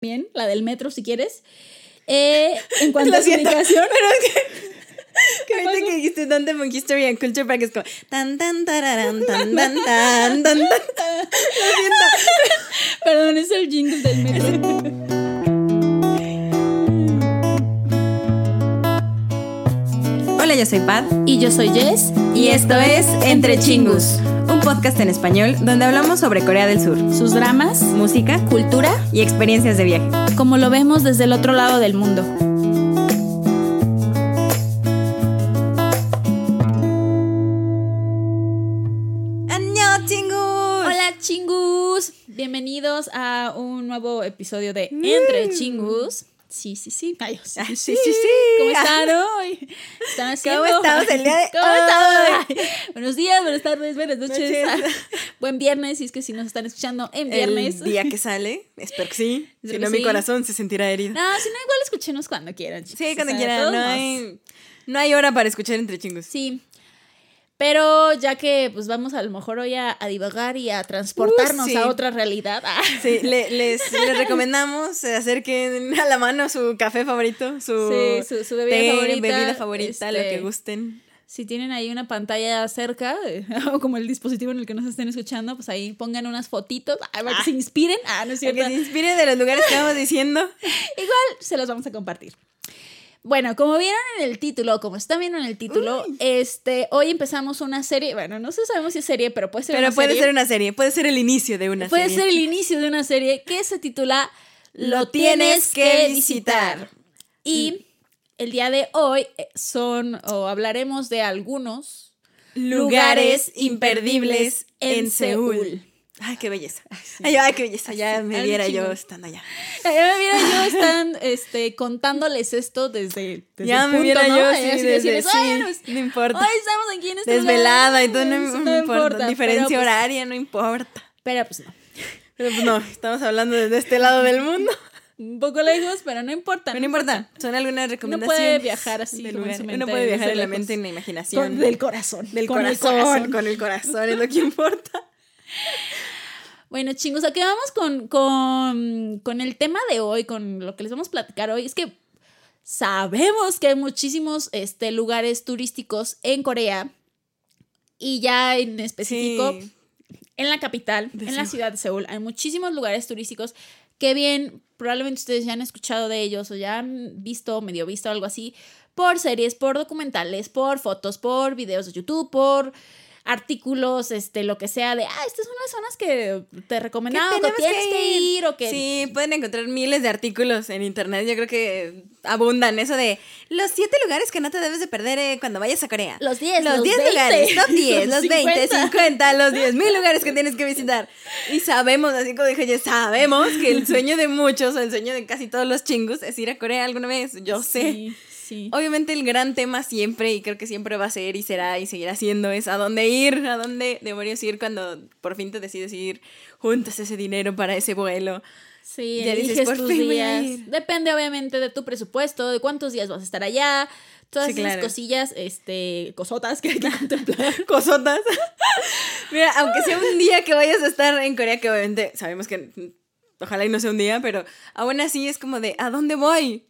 bien, la del metro si quieres. Eh, en cuanto a su ubicación. Pero es que. Que ahorita que dijiste Dante Monkey Story and Culture Park es como tan tan tararán, tan tan tan tan tan. Siento. Perdón, es el jingle del metro. Hola, yo soy Pat Y yo soy Jess. y esto es Entre Chingus, podcast en español donde hablamos sobre Corea del Sur, Sus dramas, música cultura, y experiencias de viaje. como lo vemos desde el otro lado del mundo. Hola chingus, bienvenidos a un nuevo episodio de Entre Chingus. Sí, sí, sí. Ay, sí, Ah, sí, sí, sí. ¿Cómo están hoy? ¿Están haciendo? ¿Cómo estamos el día de ¿Cómo hoy? Buenos días, buenas tardes, buenas noches. Noches. Buen viernes, si es que si nos están escuchando en viernes. El día que sale, espero que sí. Espero Si no, mi sí. corazón se sentirá herido. No, si no, igual escúchenos cuando quieran. chicos. Sí, cuando O sea, de quieran. No hay, no hay hora para escuchar Entre Chingus. Sí. Pero ya que pues vamos a lo mejor hoy a, a divagar y a transportarnos Uh, sí. a otra realidad. ah, Sí, le- les, les recomendamos se acerquen a la mano su café favorito, su, Sí, su- su bebida té, favorita, bebida favorita, lo este, que gusten. Si tienen ahí una pantalla cerca, eh, o como el dispositivo en el que nos estén escuchando, pues ahí pongan unas fotitos ah, que Ah. se inspiren. Ah, no es cierto. que se inspiren de los lugares que vamos diciendo. Igual se los vamos a compartir. Bueno, como vieron en el título, como están viendo en el título, este, hoy empezamos una serie, bueno, no sé sabemos si es serie, pero puede ser Pero una puede serie. ser una serie, puede ser el inicio de una puede serie. ser el inicio de una serie que se titula Lo tienes que visitar. Y el día de hoy eh, son, o hablaremos de algunos Lugares imperdibles en Seúl. Ay, qué belleza. Ay, ay, qué belleza. Ya me viera yo estando allá. Ya me viera yo están este, contándoles esto desde, desde Ya el me viera ¿no? yo, sí, desde- decirles, sí, "Ay, no importa. Hoy estamos aquí en este Desvelada y lugar". todo, no, Eso no importa. Diferencia pero, pues, horaria, no importa. Pero pues no. Pero pues no, estamos hablando desde este lado del mundo. Un poco lejos, pero no importa. Pero no importa, son algunas recomendaciones. puede viajar así del lugar. Uno puede viajar en la mente, en la imaginación. Con, del corazón. del con el corazón, con el corazón, es lo que importa. Bueno, chingos, aquí vamos con, con, con el tema de hoy, con lo que les vamos a platicar hoy. Es que sabemos que hay muchísimos este, lugares turísticos en Corea y ya en específico Sí. en la capital, De en la ciudad de Seúl. Hay muchísimos lugares turísticos que bien, probablemente ustedes ya han escuchado de ellos o ya han visto, medio visto algo así, por series, por documentales, por fotos, por videos de YouTube, por artículos, este, lo que sea de, ah, estas son las zonas que te recomendamos, que tienes que que ir, o que... Sí, pueden encontrar miles de artículos en internet. Yo creo que abundan eso de los siete lugares que no te debes de perder eh, cuando vayas a Corea. Los 10, Los los 10 20, lugares, los 10, los 20, 50. 50, los 10 mil lugares que tienes que visitar. Y sabemos, así como dije yo, sabemos que el sueño de muchos, o el sueño de casi todos los chingus, es ir a Corea alguna vez. Yo sé. Sí. Obviamente el gran tema siempre, y creo que siempre va a ser y será y seguirá siendo, es a dónde ir, a dónde demonios ir cuando por fin te decides ir, juntas ese dinero para ese vuelo. Sí, Ya dices, eliges "Por tus días. ir". Depende obviamente de tu presupuesto, de cuántos días vas a estar allá, todas Sí, esas claro. cosillas, este, cosotas que hay que contemplar. Cosotas. Mira, aunque sea un día que vayas a estar en Corea, que obviamente sabemos que ojalá y no sea un día, pero aún así es como de, ¿a dónde voy?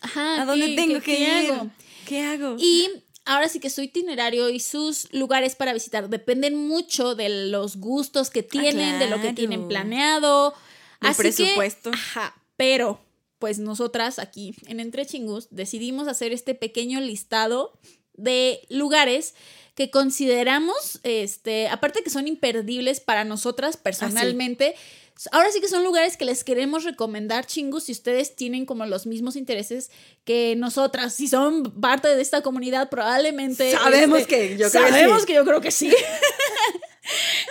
Ajá, ¿A dónde ¿qué- tengo qué- que qué ir? hago? ¿Qué hago? Y ahora sí que su itinerario y sus lugares para visitar dependen mucho de los gustos que tienen, de lo que tienen planeado. Del Así que, presupuesto. ajá, pero pues nosotras aquí en Entre Chingus decidimos hacer este pequeño listado de lugares que consideramos, este, aparte que son imperdibles para nosotras personalmente, ahora sí que son lugares que les queremos recomendar, chingus, si ustedes tienen como los mismos intereses que nosotras, si son parte de esta comunidad, probablemente Sabemos este, que yo creo que sabemos sí. que yo creo que sí.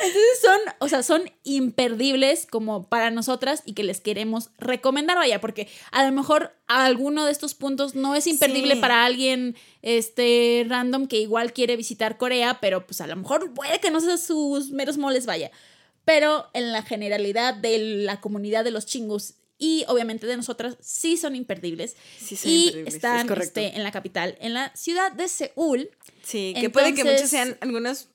Entonces son, o sea, son imperdibles como para nosotras y que les queremos recomendar, vaya, porque a lo mejor alguno de estos puntos no es imperdible Sí. para alguien este random que igual quiere visitar Corea, pero pues a lo mejor puede que no sea sus meros moles, vaya. Pero en la generalidad de la comunidad de los chingus y obviamente de nosotras sí son imperdibles. Sí, son y imperdibles, es están correcto. este, en la capital, en la ciudad de Seúl. Sí, que puede que muchos sean algunos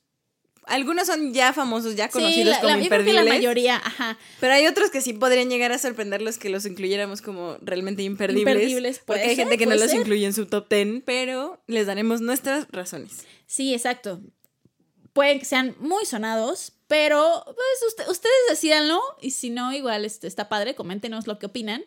algunos son ya famosos, ya Sí, conocidos la, como la- creo que imperdibles. la mayoría, ajá. Pero hay otros que sí podrían llegar a sorprenderlos que los incluyéramos como realmente imperdibles. Imperdibles, porque hay gente que no los incluye en su top 10, pero les daremos nuestras razones. Sí, exacto. Pueden que sean muy sonados, pero pues usted- ustedes decidanlo. Y si no, igual este, está padre, coméntenos lo que opinan.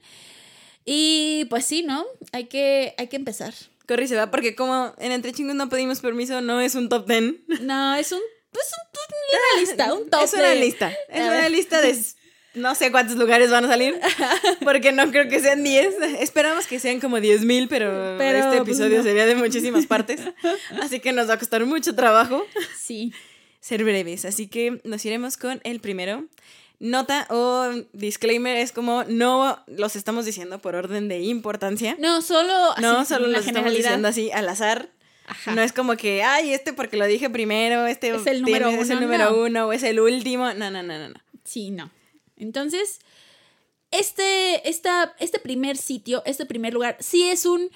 Y pues sí, ¿no? Hay que, hay que empezar. Corre se va porque como en Entre Chingos no pedimos permiso, no es un top 10. No, es un, pues un- una lista, un top es una de- lista. Es una lista de no sé cuántos lugares van a salir. Porque no creo que sean 10. Esperamos que sean como 10 mil, pero, Pero, este pues, episodio no. sería de muchísimas partes. Así que nos va a costar mucho trabajo Sí. ser breves. Así que nos iremos con el primero. Nota o disclaimer es como no los estamos diciendo por orden de importancia. No, solo así, No, solo la los estamos diciendo así al azar. Ajá. No es como que, ay, este porque lo dije primero, este Es el número tiene- es el uno, número no. uno o es el último. No, no, no, no, no. Sí, no. Entonces, este, esta, este primer sitio, este primer lugar, sí es un,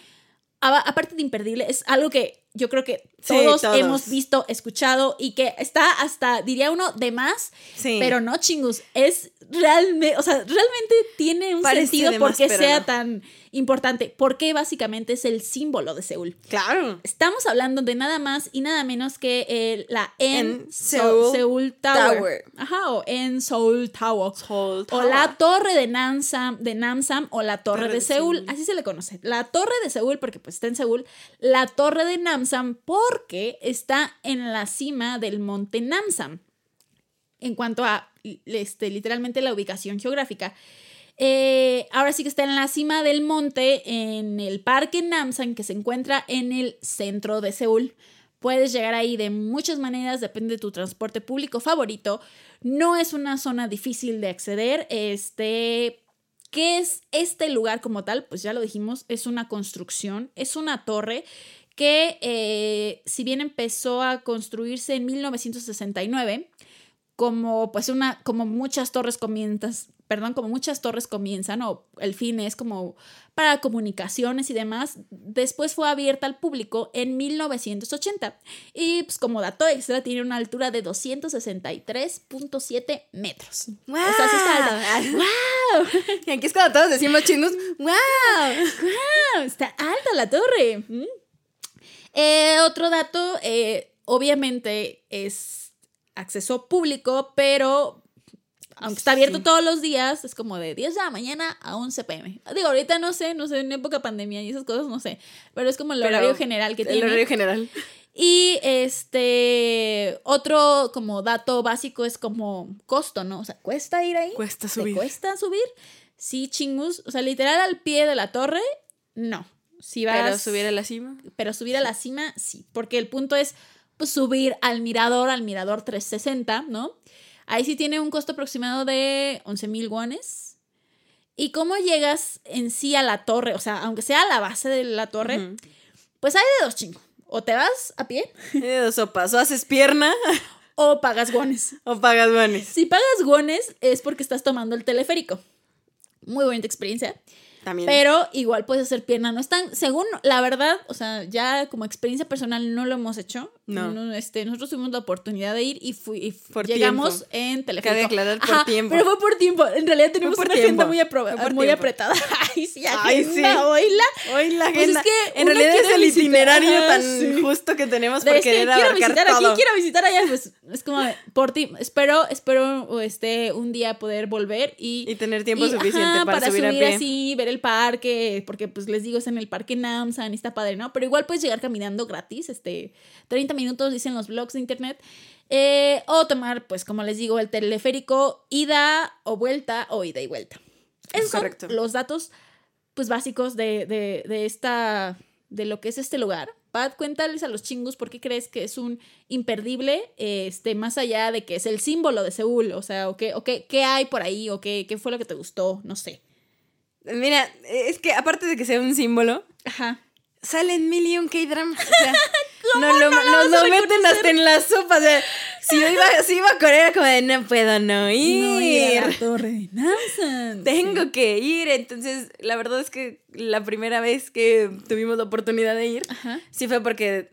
aparte de imperdible, es algo que yo creo que Sí, todos, hemos visto, escuchado y que está hasta, diría uno, de más, Sí. pero no chingus, es realmente, o sea, realmente tiene un Parece sentido de por más, qué pero sea no. tan importante, porque básicamente es el símbolo de Seúl. Claro. Estamos hablando de nada más y nada menos que eh, la En Seoul, Seoul Tower. Tower. Ajá, o En Seoul Tower. Seoul O la torre de Namsam, de Namsam o la torre, Torre de, de Seúl. Seúl. Así se le conoce. La torre de Seúl, porque pues está en Seúl. La torre de Namsam, porque está en la cima del monte Namsam. En cuanto a este, literalmente la ubicación geográfica. Eh, ahora sí que está en la cima del monte, en el parque Namsan, que se encuentra en el centro de Seúl. Puedes llegar ahí de muchas maneras, depende de tu transporte público favorito. No es una zona difícil de acceder. Este, ¿Qué es este lugar como tal? Pues ya lo dijimos, es una construcción, es una torre que eh, si bien empezó a construirse en 1969, como pues una, como muchas torres comienzan, perdón, como muchas torres comienzan, o el fin es como para comunicaciones y demás, después fue abierta al público en 1980. Y pues como dato extra, tiene una altura de 263.7 metros. ¡Wow! O sea, sí está alta. ¡Wow! Y aquí es cuando todos decimos chingos, ¡wow! ¡Wow! Está alta la torre. Mm. Eh, otro dato, eh, obviamente es acceso público, pero aunque está abierto Sí. todos los días, es como de 10 de la mañana a 11 pm. Digo, ahorita no sé, no sé, en época de pandemia y esas cosas, no sé, pero es como el Pero horario general que El tiene. horario general. Y este, otro como dato básico es como costo, ¿no? O sea, cuesta ir ahí. Cuesta ¿Te subir. cuesta subir? Sí, chingus. O sea, literal al pie de la torre, no. Si vas, Pero subir a la cima. pero subir a la cima, sí. Porque el punto es pues, subir al mirador, al mirador 360, ¿no? Ahí sí tiene un costo aproximado de 11 mil wones. ¿Y cómo llegas en sí a la torre? O sea, aunque sea a la base de la torre, pues hay de dos chingos. O te vas a pie De dos sopas. O haces pierna o pagas wones. o pagas bones. Si pagas wones es porque estás tomando el teleférico. Muy bonita experiencia. También. Pero igual puedes hacer pierna. No están, según la verdad, o sea, ya como experiencia personal no lo hemos hecho. No. este, nosotros tuvimos la oportunidad de ir y, fui, y Por llegamos tiempo. en teleférico. Cabe aclarar por tiempo. Pero fue por tiempo. En realidad tenemos una tiempo. agenda muy, por muy tiempo. apretada. Ay, sí, Ay, agenda, sí. oíla. Hoy la Pues agenda. es que en realidad es el visitar- itinerario tan sí. justo que tenemos por es que querer quiero visitar todo. aquí, quiero visitar allá. Pues es como por ti. Espero, espero este, un día poder volver y Y tener tiempo y, suficiente ajá, para, subir, a pie. así, ver el parque, porque pues les digo, es en el parque Namsan y está padre, ¿no? Pero igual puedes llegar caminando gratis, este, 30 minutos dicen los blogs de internet. eh, o tomar, pues como les digo, el teleférico, ida o vuelta o ida y vuelta. Esos son Correcto. los datos, pues básicos de, de, de esta, de lo que es este lugar. Pat, cuéntales a los chingus por qué crees que es un imperdible, este, más allá de que es el símbolo de Seúl, o sea, o qué, o qué, qué hay por ahí, o qué, qué fue lo que te gustó, no sé. Mira, es que aparte de que sea un símbolo, Ajá. salen mil y un K-drama. O sea, no lo, no lo nos lo meten hasta en la sopa. O sea, si yo iba, si iba a Corea, era como de no puedo no ir. No ir a la torre de Namsan. Tengo que ir. Entonces, la verdad es que la primera vez que tuvimos la oportunidad de ir, Ajá. sí fue porque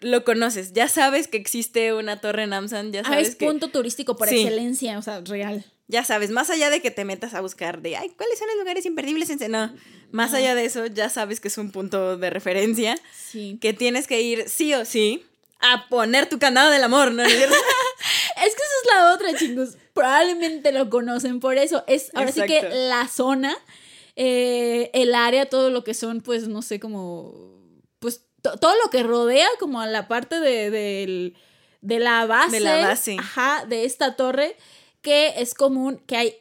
lo conoces, ya sabes que existe una torre en Amsan, ya Ah, sabes es que punto turístico por Sí. excelencia, o sea, real. ya sabes, más allá de que te metas a buscar de, ay, ¿cuáles son los lugares imperdibles en Sen-?" No, más allá de eso, ya sabes que es un punto de referencia, Sí. que tienes que ir sí o sí a poner tu candado del amor, ¿no? ¿No es cierto? Es que esa es la otra, chicos. Probablemente lo conocen por eso. Es ahora sí que la zona, eh, el área, todo lo que son, pues, no sé, como. Pues todo lo que rodea, como a la parte de, del- de la base. De la base. Ajá, de esta torre, que es común que hay.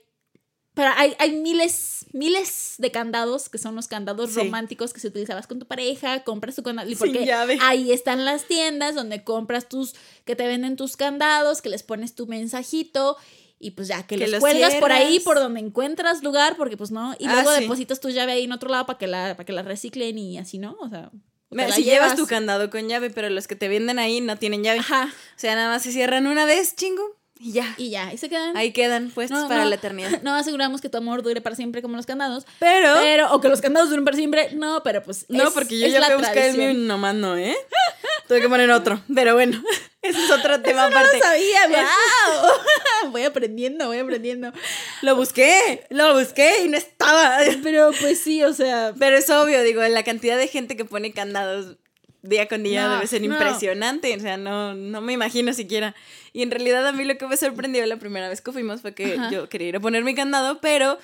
Pero hay, hay miles, miles de candados, que son los candados Sí. románticos que se utilizabas con tu pareja, compras tu candado. y Porque ahí están las tiendas donde compras tus, que te venden tus candados, que les pones tu mensajito y pues ya que, Que los cuelgas por ahí, por donde encuentras lugar, porque pues no, y Ah, luego sí. depositas tu llave ahí en otro lado para que la, para que la reciclen y así, ¿no? O sea, Me- si llevas tu candado con llave, pero los que te venden ahí no tienen llave. Ajá. O sea, nada más se cierran una vez, chingo, y ya. Y ya, y se quedan. Ahí quedan puestos No, para no, la eternidad. No aseguramos que tu amor dure para siempre como los candados. Pero, Pero, o que los candados duren para siempre. No, pero pues. no, es- porque yo es ya fui a buscar el mío y nomás no, ¿eh? Tuve que poner otro. Pero bueno, ese es otro tema aparte. No sabía, wow. voy aprendiendo, voy aprendiendo. Lo busqué, lo busqué y no estaba. Pero pues sí, o sea, Pero es obvio, digo, la cantidad de gente que pone candados día con día No, debe ser impresionante. O sea, no, no me imagino siquiera. Y en realidad a mí lo que me sorprendió la primera vez que fuimos fue que Ajá. yo quería ir a poner mi candado, pero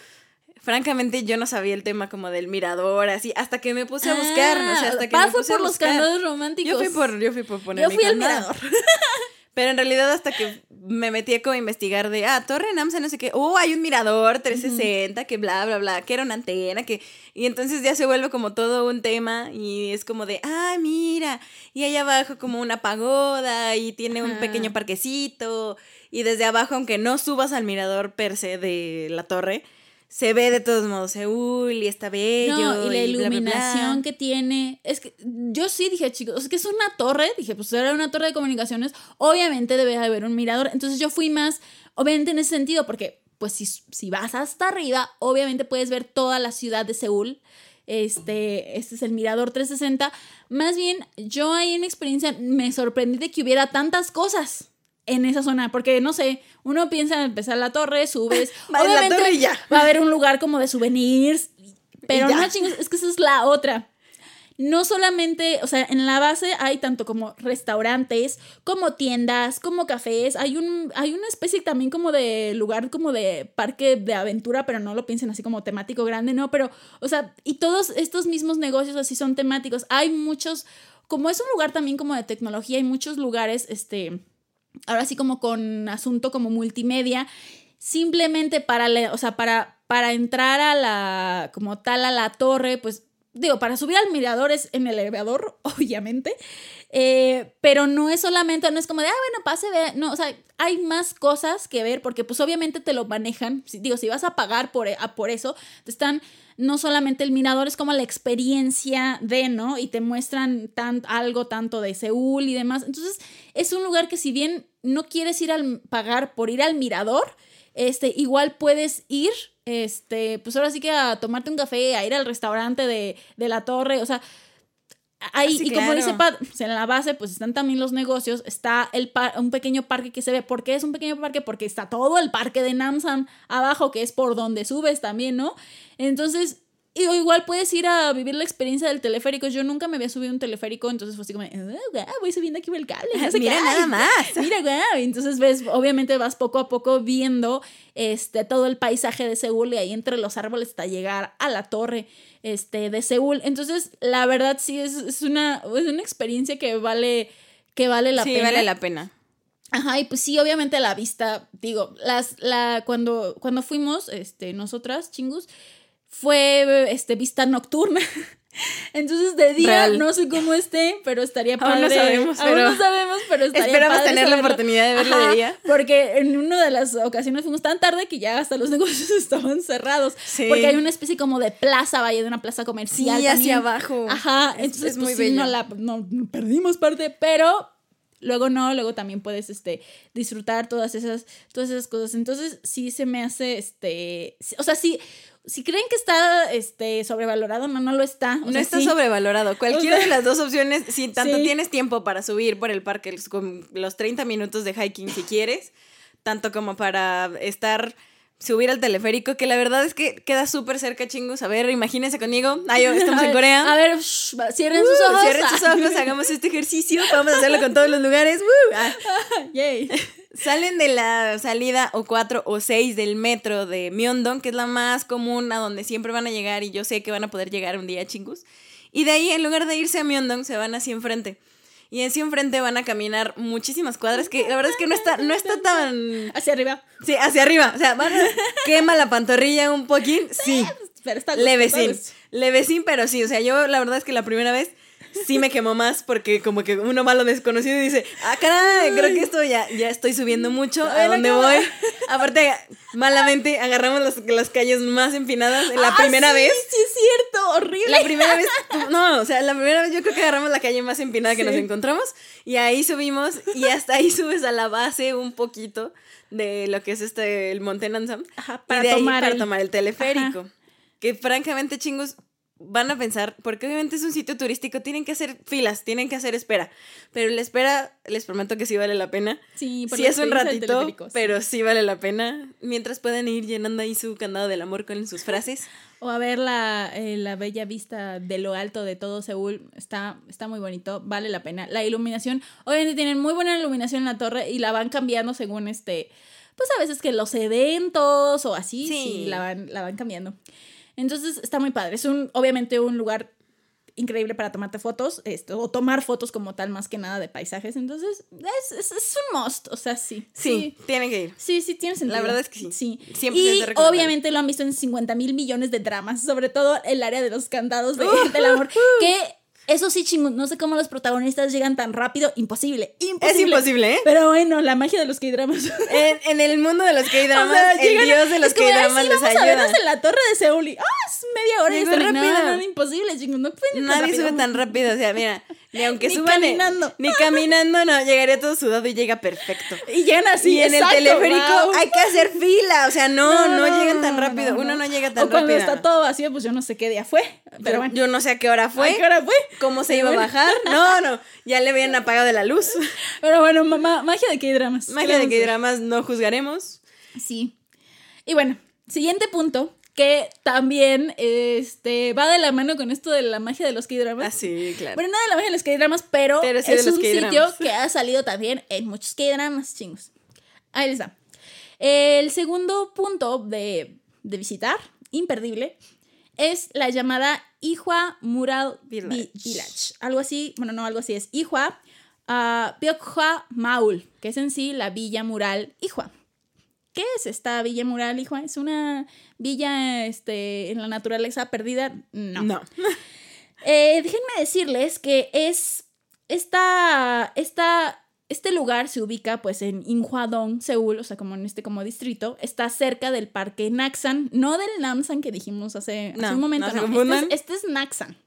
francamente yo no sabía el tema como del mirador, así, hasta que me puse a buscar. o sea, hasta que me puse a Ah, por los candados románticos. Yo fui por, yo fui por poner Yo mi fui al mirador. Pero en realidad hasta que me metí a como investigar de, ah, Torre Namsa, no sé qué, oh, hay un mirador 360, que bla, bla, bla, que era una antena, que... Y entonces ya se vuelve como todo un tema y es como de, ah, mira, y ahí abajo como una pagoda y tiene un pequeño parquecito y desde abajo, aunque no subas al mirador per se de la torre, se ve de todos modos Seúl y está bello. No, y la bla, bla, bla. iluminación que tiene. Es que yo sí dije, chicos, es que es una torre. Dije, pues era una torre de comunicaciones. Obviamente debe haber un mirador. Entonces yo fui más, obviamente en ese sentido, porque pues si, si vas hasta arriba, obviamente puedes ver toda la ciudad de Seúl. Este, este es el mirador 360. Más bien, yo ahí en experiencia me sorprendí de que hubiera tantas cosas en esa zona, porque no sé, uno piensa en empezar la torre, subes, Va la obviamente torre y ya. va a haber un lugar como de souvenirs, pero no chingos, es que esa es la otra. No solamente, o sea, en la base hay tanto como restaurantes, como tiendas, como cafés, hay un hay una especie también como de lugar como de parque de aventura, pero no lo piensen así como temático grande, no, pero o sea, y todos estos mismos negocios así son temáticos. Hay muchos como es un lugar también como de tecnología, hay muchos lugares este ahora sí como con asunto como multimedia, simplemente para, o sea, para, para entrar a la, como tal, a la torre, pues, digo, para subir al mirador es en el elevador, obviamente, eh, pero no es solamente, no es como de, ah, bueno, pase, ve, no, o sea, hay más cosas que ver, porque pues obviamente te lo manejan, digo, si vas a pagar por, a por eso, te están no solamente el mirador, es como la experiencia de, ¿no? Y te muestran algo tanto de Seúl y demás. Entonces, es un lugar que si bien no quieres ir al pagar por ir al mirador, este, igual puedes ir, este, pues ahora sí que a tomarte un café, a ir al restaurante de, de la torre, o sea, Ahí, Sí, y como claro. dice Pat, pues, en la base pues están también los negocios, está el par- un pequeño parque que se ve. ¿Por qué es un pequeño parque? Porque está todo el parque de Namsan abajo, que es por donde subes también, ¿no? Entonces, y- igual puedes ir a vivir la experiencia del teleférico. Yo nunca me había subido un teleférico, entonces fue así como, "Ah, voy subiendo aquí por el cable. no sé Mira qué". nada más. Mira, guau. Entonces ves, obviamente vas poco a poco viendo este, todo el paisaje de Seúl y ahí entre los árboles hasta llegar a la torre este, de Seúl. Entonces, la verdad sí es, es una, es una experiencia que vale, que vale la sí, pena. vale la pena. Ajá, y pues sí, obviamente la vista, digo, las, la, cuando, cuando fuimos, este, nosotras, chingus, fue, este, vista nocturna. Entonces, de día, Real. no sé cómo esté, pero estaría padre. Aún no sabemos, Aún pero no sabemos, pero estaría esperamos padre tener la saberlo. oportunidad de verlo de Ajá, día. Porque en una de las ocasiones fuimos tan tarde que ya hasta los negocios estaban cerrados. Sí. Porque hay una especie como de plaza, vaya, de una plaza Sí, comercial. hacia también. abajo. Ajá, Es- entonces es pues, muy sí, bello. no la no, perdimos parte, pero luego no, luego también puedes este disfrutar todas esas todas esas cosas. Entonces, sí se me hace este, sí- o sea, sí si creen que está este, sobrevalorado, no, no lo está. O no sea, está sí. sobrevalorado. Cualquiera O sea, de las dos opciones, si tanto sí. tienes tiempo para subir por el parque con los 30 minutos de hiking si quieres, tanto como para estar, subir al teleférico, que la verdad es que queda súper cerca, chingos. A ver, imagínense conmigo. Ay, yo, estamos A en ver, Corea. A ver, shh, cierren Uh, sus ojos. Cierren sus ojos, hagamos este ejercicio. Vamos a hacerlo con todos los lugares. Uh, ah. Yay. Salen de la salida o 4 o 6 del metro de Myeongdong, que es la más común a donde siempre van a llegar y yo sé que van a poder llegar un día, chingus. Y de ahí, en lugar de irse a Myeongdong, se van hacia enfrente. Y hacia enfrente van a caminar muchísimas cuadras, que la verdad es que no está, no está tan... Hacia arriba. Sí, hacia arriba. O sea, van a... quema la pantorrilla un poquín. Sí, Pero está gusto. Levecín, pero sí. O sea, yo la verdad es que la primera vez sí me quemó más porque como que uno malo desconocido dice, ah, caray, creo que esto ya, ya estoy subiendo mucho. ¿A Ay, dónde voy? Aparte, malamente agarramos las, las calles más empinadas la Ah, primera sí, vez. Sí, es cierto, horrible. La primera vez, no, o sea, la primera vez yo creo que agarramos la calle más empinada que nos encontramos y ahí subimos y hasta ahí subes a la base un poquito de lo que es este, el Monte Nansam. Ajá, y para ahí tomar para el- tomar el teleférico. Que francamente, chingos, van a pensar, porque obviamente es un sitio turístico, tienen que hacer filas, tienen que hacer espera. Pero la espera, les prometo que sí vale la pena. Sí, por Sí es un ratito, pero sí vale la pena. Mientras pueden ir llenando ahí su candado del amor con sus frases. O a ver la, eh, la bella vista de lo alto de todo Seúl. Está, está muy bonito, vale la pena. La iluminación, obviamente tienen muy buena iluminación en la torre y la van cambiando según este. Pues a veces que los eventos o así, sí, Sí. la, van, la van cambiando. Entonces está muy padre. Es un, obviamente un lugar increíble para tomarte fotos, esto, o tomar fotos como tal, más que nada de paisajes. Entonces, es, es, es un must. O sea, sí. Sí, tienen que ir. Sí, sí, tiene sentido. verdad es que sí. Sí. 100% Y obviamente lo han visto en 50 mil millones de dramas, sobre todo el área de los candados de, Uh, del amor. Que eso sí, chingón, no sé cómo los protagonistas llegan tan rápido. Imposible, imposible. Es imposible, ¿eh? Pero bueno, la magia de los K-dramas. En, en el mundo de los K-dramas, O sea, el llegan- dios de los es como, "Ay, K-dramas sí, les a ayuda. vernos en la torre de Seúl y ¡ah! Es media hora y está rápido. no, imposible, chingón. No pueden Nadie rápido. sube tan rápido, o sea, mira, ni aunque Ni suban en- caminando. ni caminando, no, llegaría todo sudado y llega perfecto. Y llegan así. y en exacto, el teleférico wow. hay que hacer fila, o sea, no, no, llegan tan rápido, no, uno no. llega tan O cuando rápido. está todo vacío, pues yo no sé qué día fue. Pero bueno. Yo no sé a qué hora fue, ¿A qué hora fue? Cómo se iba a bajar, no, no, ya le habían apagado la luz. Pero bueno, mamá, magia de K-dramas. Magia de ¿Qué le que vamos a hacer? dramas no juzgaremos. Sí. Y bueno, siguiente punto, que también este, va de la mano con esto de la magia de los K-dramas. Ah, sí, claro. Bueno, no de la magia de los K-dramas, pero, Pero sí es un K-dramas. sitio que ha salido también en muchos K-dramas, chingos. Ahí les da. El segundo punto de, de visitar, imperdible, es la llamada Ihua Mural Vi- Village. Village. Algo así, bueno, no, algo así es Ihua Byokhwa Maul, que es en sí la villa mural Ihua. ¿Qué es esta villa mural Ihua? ¿Es una villa este, en la naturaleza perdida? No. No. Eh, déjenme decirles que es esta, esta, este lugar se ubica pues en Inhwadong, Seúl, o sea, como en este como distrito, está cerca del parque Naksan, no del Namsan que dijimos hace, un momento, no se no, confundan. este, es, este es Naksan.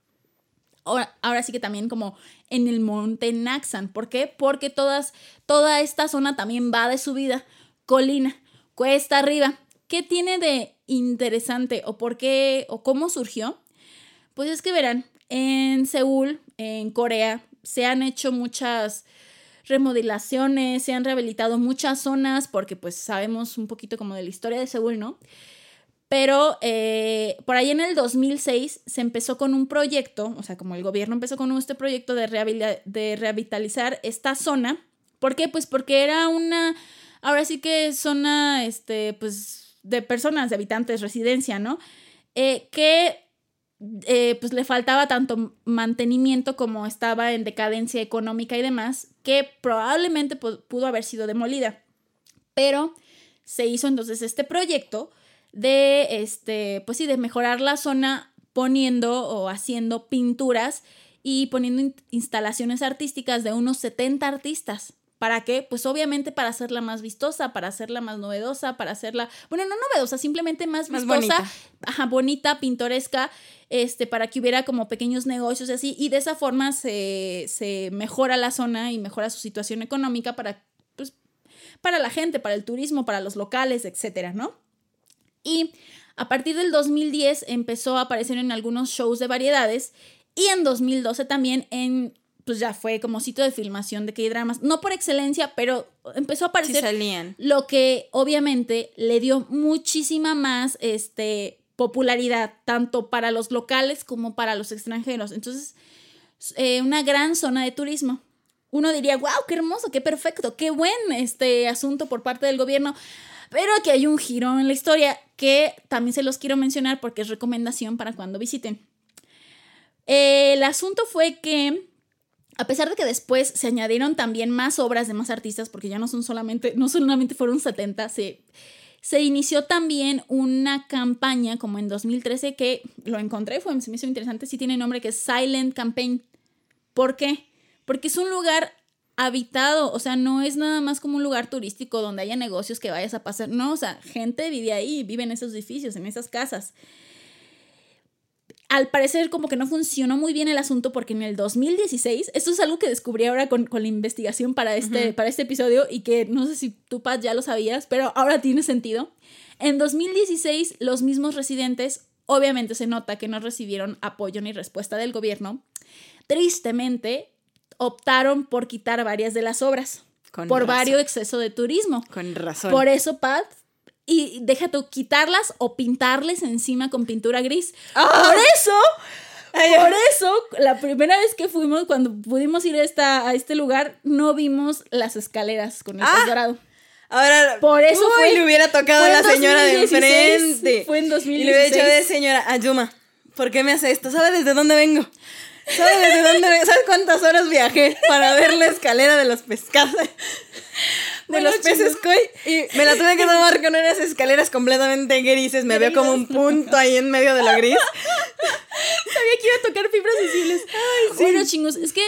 Ahora, ahora sí que también como en el monte Naksan. ¿Por qué? Porque todas, toda esta zona también va de subida, colina, cuesta arriba. ¿Qué tiene de interesante o por qué o cómo surgió? Pues es que verán, en Seúl, en Corea, se han hecho muchas remodelaciones, se han rehabilitado muchas zonas, porque pues sabemos un poquito como de la historia de Seúl, ¿no? Pero eh, por ahí en el 2006 se empezó con un proyecto, o sea, como el gobierno empezó con este proyecto de, rehabila- de revitalizar esta zona. ¿Por qué? Pues porque era una, ahora sí que zona, este, pues, de personas, de habitantes, residencia, ¿no? Eh, que eh, pues le faltaba tanto mantenimiento como estaba en decadencia económica y demás, que probablemente pu- pudo haber sido demolida. Pero se hizo entonces este proyecto de, este, pues sí, de mejorar la zona poniendo o haciendo pinturas y poniendo in- instalaciones artísticas de unos 70 artistas. ¿Para qué? Pues obviamente para hacerla más vistosa, para hacerla más novedosa, para hacerla, bueno, no novedosa, simplemente más Más vistosa, bonita. ajá, bonita, pintoresca, este, para que hubiera como pequeños negocios y así, y de esa forma se, se mejora la zona y mejora su situación económica para, pues, para la gente, para el turismo, para los locales, etcétera, ¿no? Y A partir del 2010 empezó a aparecer en algunos shows de variedades y en 2012 también en pues ya fue como sitio de filmación de K-dramas, no por excelencia, pero empezó a aparecer salían. lo que obviamente le dio muchísima más este popularidad tanto para los locales como para los extranjeros. Entonces, eh, una gran zona de turismo. Uno diría, wow, qué hermoso, qué perfecto, qué buen este asunto por parte del gobierno. Pero aquí hay un giro en la historia que también se los quiero mencionar porque es recomendación para cuando visiten. el asunto fue que, a pesar de que después se añadieron también más obras de más artistas, porque ya no son solamente, no solamente fueron 70, se, se inició también una campaña como en 2013 que lo encontré, fue, se me hizo interesante, sí tiene nombre que es Silent Campaign. ¿Por qué? Porque es un lugar habitado, o sea, no es nada más como un lugar turístico donde haya negocios que vayas a pasar, no, o sea, gente vive ahí, vive en esos edificios, en esas casas. Al parecer como que no funcionó muy bien el asunto porque en el 2016, esto es algo que descubrí ahora con, con la investigación para este, para este episodio y que no sé si tú, Pat, ya lo sabías, pero ahora tiene sentido. En 2016, los mismos residentes, obviamente se nota que no recibieron apoyo ni respuesta del gobierno, tristemente optaron por quitar varias de las obras. Con por razón. varios exceso de turismo. Con razón. Por eso, Pat, y deja tú quitarlas o pintarles encima con pintura gris. ¡Ah! Por eso, por eso, la primera vez que fuimos, cuando pudimos ir a, esta, a este lugar, no vimos las escaleras con el Ah, dorado. Ahora, Por eso uy, fue- le hubiera tocado a la señora de 2016, enfrente. fue en Y le hubiera dicho 2016. de señora, Ayuma, ¿por qué me hace esto? ¿Sabe desde dónde vengo? ¿Sabe desde dónde vengo? ¿Sabes cuántas horas viajé para ver la escalera de los pescados? De los peces koi. Y me la tuve que tomar con unas escaleras completamente grises. Me veo como un punto ahí en medio de lo gris. Sabía que iba a tocar fibras sensibles. Bueno, chingos, es que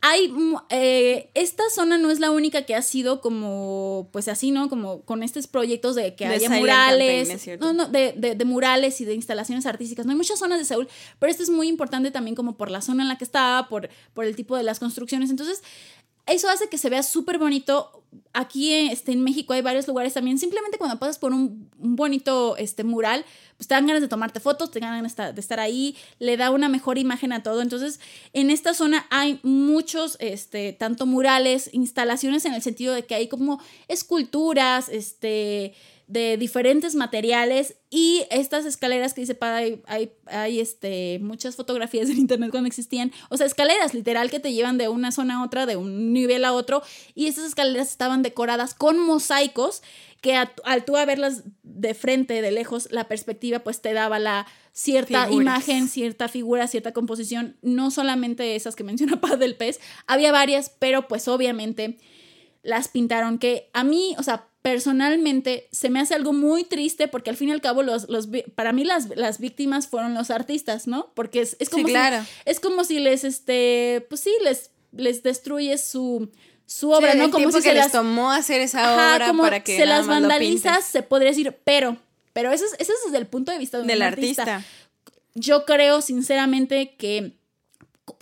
hay. eh, esta zona no es la única que ha sido como. Pues así, ¿no? Como con estos proyectos de que De haya murales. Campaign, no, no, de, de- de murales y de instalaciones artísticas. No hay muchas zonas de Seúl, pero este es muy importante también, como por la zona en la que está, por, por el tipo de las construcciones. Entonces. Eso hace que se vea súper bonito. Aquí este, en México hay varios lugares también. Simplemente cuando pasas por un, bonito este, mural, pues te dan ganas de tomarte fotos, te dan ganas de estar, de estar ahí, le da una mejor imagen a todo. Entonces, en esta zona hay muchos, este, tanto murales, instalaciones en el sentido de que hay como esculturas, este de diferentes materiales y estas escaleras que dice Pada, hay, hay, hay, este, muchas fotografías en internet cuando existían, o sea, escaleras literal que te llevan de una zona a otra, de un nivel a otro, y estas escaleras estaban decoradas con mosaicos que a- al tú a verlas de frente, de lejos, la perspectiva pues te daba la cierta Figuras. imagen, cierta figura, cierta composición, no solamente esas que menciona Paz del Pez, había varias, pero pues obviamente las pintaron que a mí, o sea, personalmente se me hace algo muy triste porque al fin y al cabo los, los para mí las, las víctimas fueron los artistas, ¿no? Porque es, es Sí, como claro. si, es como si les este pues sí les les destruye su su obra, Sí, ¿no? el Como tiempo si que se les las tomó hacer esa Ajá, obra como para que se las vandalizas, se podría decir, pero pero eso es, eso es desde el punto de vista de un del artista artista. yo creo sinceramente que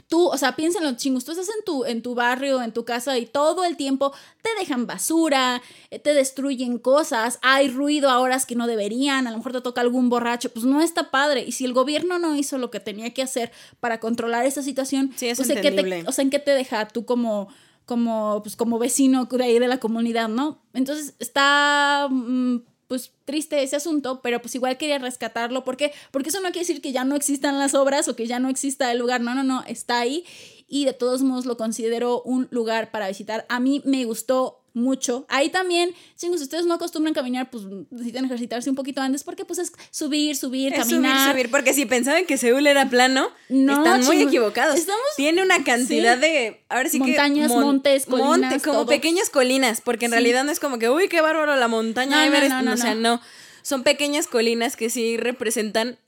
tú, o sea, piénsenlo chingos, tú estás en tu, en tu barrio, en tu casa y todo el tiempo te dejan basura, eh, te destruyen cosas, hay ruido a horas que no deberían, a lo mejor te toca algún borracho, pues no está padre. Y si el gobierno no hizo lo que tenía que hacer para controlar esa situación, Sí, es pues ¿en qué te, o sea, ¿en qué te deja tú como como pues como vecino de ahí de la comunidad, ¿no? Entonces está mm, pues triste ese asunto, pero pues igual quería rescatarlo. ¿Por qué? Porque eso no quiere decir que ya no existan las obras o que ya no exista el lugar. No, no, no, está ahí y de todos modos lo considero un lugar para visitar. A mí me gustó mucho. Ahí también, chicos, si ustedes no acostumbran caminar, pues necesitan ejercitarse un poquito antes porque pues es subir, subir, Es caminar. subir, subir, porque si pensaban que Seúl era plano, No, están muy chingos. equivocados. Estamos- Tiene una cantidad Sí. de, ahora sí Montañas, que mon- montes, colinas, monte, como todo. pequeñas colinas, porque en Sí. realidad no es como que, uy, qué bárbaro la montaña, No, no, Everest", no, no, o sea, no. Son pequeñas colinas que sí representan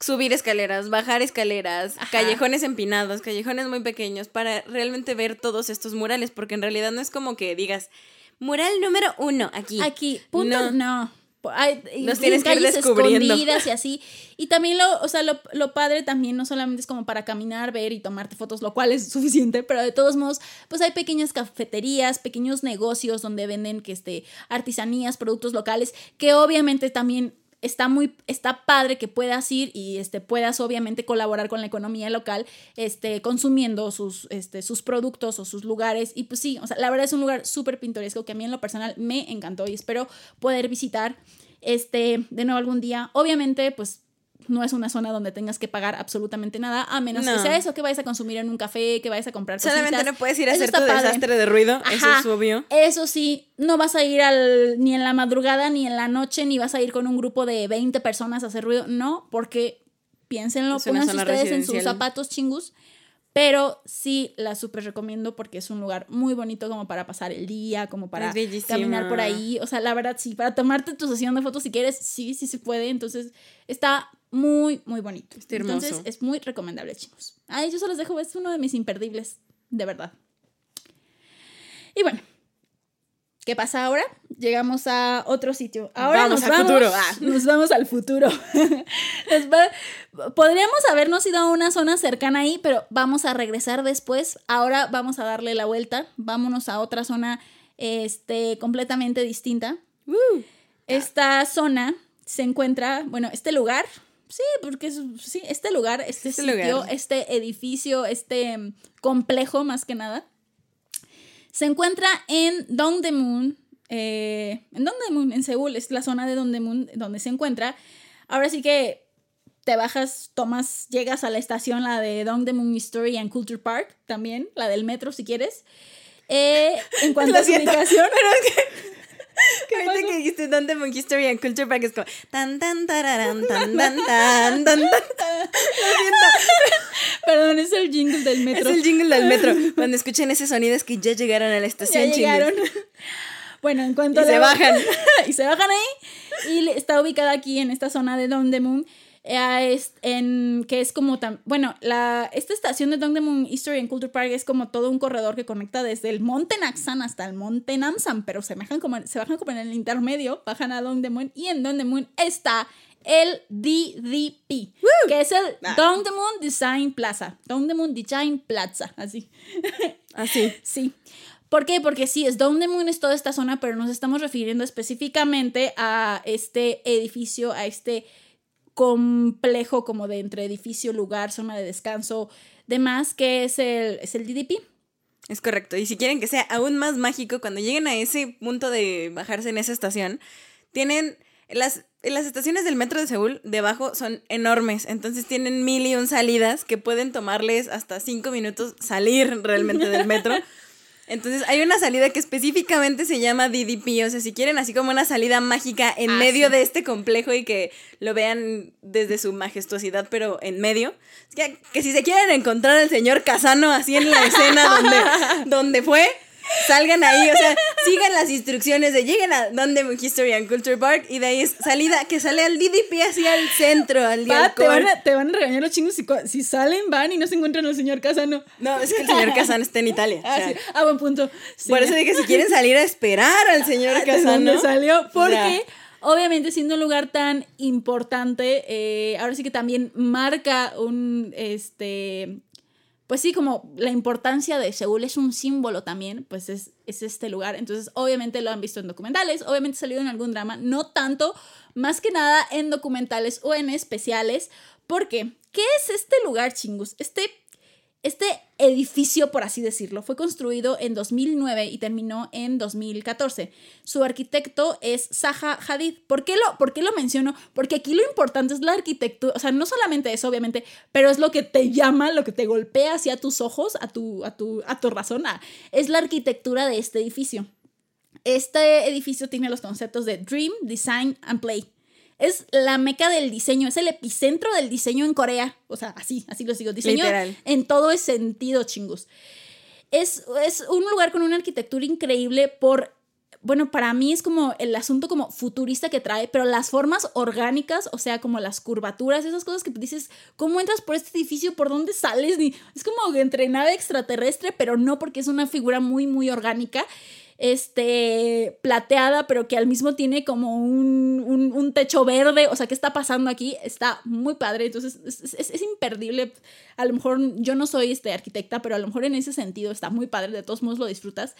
subir escaleras, bajar escaleras, Ajá. callejones empinados, callejones muy pequeños para realmente ver todos estos murales, porque en realidad no es como que digas, mural número uno aquí. Aquí, punto, No. no. Hay, Los tienes que ir calles descubriendo. escondidas y así. Y también lo, o sea, lo, lo padre también no solamente es como para caminar, ver y tomarte fotos, lo cual es suficiente, pero de todos modos, pues hay pequeñas cafeterías, pequeños negocios donde venden que este, artesanías, productos locales, que obviamente también está muy, está padre que puedas ir y este, puedas obviamente colaborar con la economía local, este, consumiendo sus, este, sus productos o sus lugares. Y pues sí, o sea, la verdad es un lugar súper pintoresco que a mí en lo personal me encantó y espero poder visitar este, de nuevo algún día. Obviamente, pues no es una zona donde tengas que pagar absolutamente nada, a menos que sea eso, que vayas a consumir en un café, que vayas a comprar Solamente no puedes ir a hacer tu desastre de ruido, eso es obvio. Eso sí, no vas a ir al, ni en la madrugada, ni en la noche, ni vas a ir con un grupo de 20 personas a hacer ruido, no, porque piénsenlo, pónganse ustedes en sus zapatos chingus. Pero sí la súper recomiendo porque es un lugar muy bonito como para pasar el día, como para caminar por ahí. O sea, la verdad, sí, para tomarte tu sesión de fotos si quieres, sí, sí se puede. Entonces, está muy, muy bonito. Entonces, es muy recomendable, chicos. Ay, yo se los dejo, es uno de mis imperdibles, de verdad. Y bueno, ¿Qué pasa ahora? Llegamos a otro sitio. Ahora vamos nos al vamos, futuro. Ah. Nos vamos al futuro. Podríamos habernos ido a una zona cercana ahí, pero vamos a regresar después. Ahora vamos a darle la vuelta. Vámonos a otra zona este, completamente distinta. Esta zona se encuentra, bueno, este lugar, sí, porque es, sí, este lugar, este, este sitio, este edificio, este mm, complejo más que nada se encuentra en Dongdaemun, eh, en Dongdaemun, en Seúl, es la zona de Dongdaemun donde se encuentra. Ahora sí que te bajas, tomas, llegas a la estación, la de Dongdaemun History and Culture Park, también, la del metro si quieres. Eh, en cuanto a su ubicación. Pero es que que ahorita que dijiste Dante Monkey History and Culture Park es como tan tan tararan tan tan tan tan tan. Perdón, es el jingle del metro. Es el jingle del metro. Cuando escuchen ese sonido es que ya llegaron a la estación, ya llegaron. Bueno, en cuanto y se bajan. y se bajan ahí. Y está ubicada aquí en esta zona de Moon es en, que es como tan, bueno, la, esta estación de Dongdaemun History and Culture Park es como todo un corredor que conecta desde el monte Naksan hasta el monte Namsan, pero se bajan como, se bajan como en el intermedio, bajan a Dongdaemun y en Dongdaemun está el DDP, que es el ah. Dongdaemun Design Plaza, Dongdaemun Design Plaza, así. Así. sí. ¿Por qué? Porque sí, es Dongdaemun es toda esta zona, pero nos estamos refiriendo específicamente a este edificio, a este complejo como de entre edificio, lugar, zona de descanso, demás, que es el, es el DDP. Es correcto. Y si quieren que sea aún más mágico, cuando lleguen a ese punto de bajarse en esa estación, tienen las, las estaciones del metro de Seúl debajo son enormes, entonces tienen mil y un salidas que pueden tomarles hasta cinco minutos salir realmente del metro. Entonces hay una salida que específicamente se llama DDP, o sea, si quieren así como una salida mágica en ah, medio de este complejo y que lo vean desde su majestuosidad, pero en medio, que, que si se quieren encontrar al señor Casano así en la escena donde, donde fue, salgan ahí, o sea, sigan las instrucciones de lleguen a donde History and Culture Park y de ahí es salida que sale al DDP hacia el centro, al día te, van a, te van a regañar los chingos si, si, salen, van y no se encuentran al señor Casano. No, es que el señor Casano está en Italia. Ah, ah buen punto. Por eso dije que si quieren salir a esperar al señor ah, Casano. ¿Dónde salió? Porque... Obviamente, siendo un lugar tan importante, eh, ahora sí que también marca un, este, pues sí, como la importancia de Seúl es un símbolo también, pues es, es, este lugar. Entonces, obviamente lo han visto en documentales, obviamente salido en algún drama, no tanto, más que nada en documentales o en especiales. Porque, ¿qué es este lugar, chingus? Este este edificio, por así decirlo, fue construido en 2009 y terminó en 2014. Su arquitecto es Zaha Hadid. ¿Por qué, lo, ¿Por qué lo menciono? Porque aquí lo importante es la arquitectura, o sea, no solamente eso, obviamente, pero es lo que te llama, lo que te golpea hacia tus ojos, a tu, a tu, a tu razón, es la arquitectura de este edificio. Este edificio tiene los conceptos de Dream, Design and Play es la meca del diseño, es el epicentro del diseño en Corea. O sea, así, así lo digo. Diseño en todo sentido, chingus. Es, es un lugar con una arquitectura increíble por bueno, para mí es como el asunto como futurista que trae, pero las formas orgánicas, o sea, como las curvaturas, esas cosas que dices, ¿cómo entras por este edificio? ¿Por dónde sales? Es como entre nave extraterrestre, pero no porque es una figura muy, muy orgánica. Este, plateada, pero que al mismo tiene como un, un, un techo verde. O sea, ¿qué está pasando aquí? Está muy padre. Entonces, es, es, es, imperdible. A lo mejor yo no soy este, arquitecta, pero a lo mejor en ese sentido está muy padre. De todos modos lo disfrutas.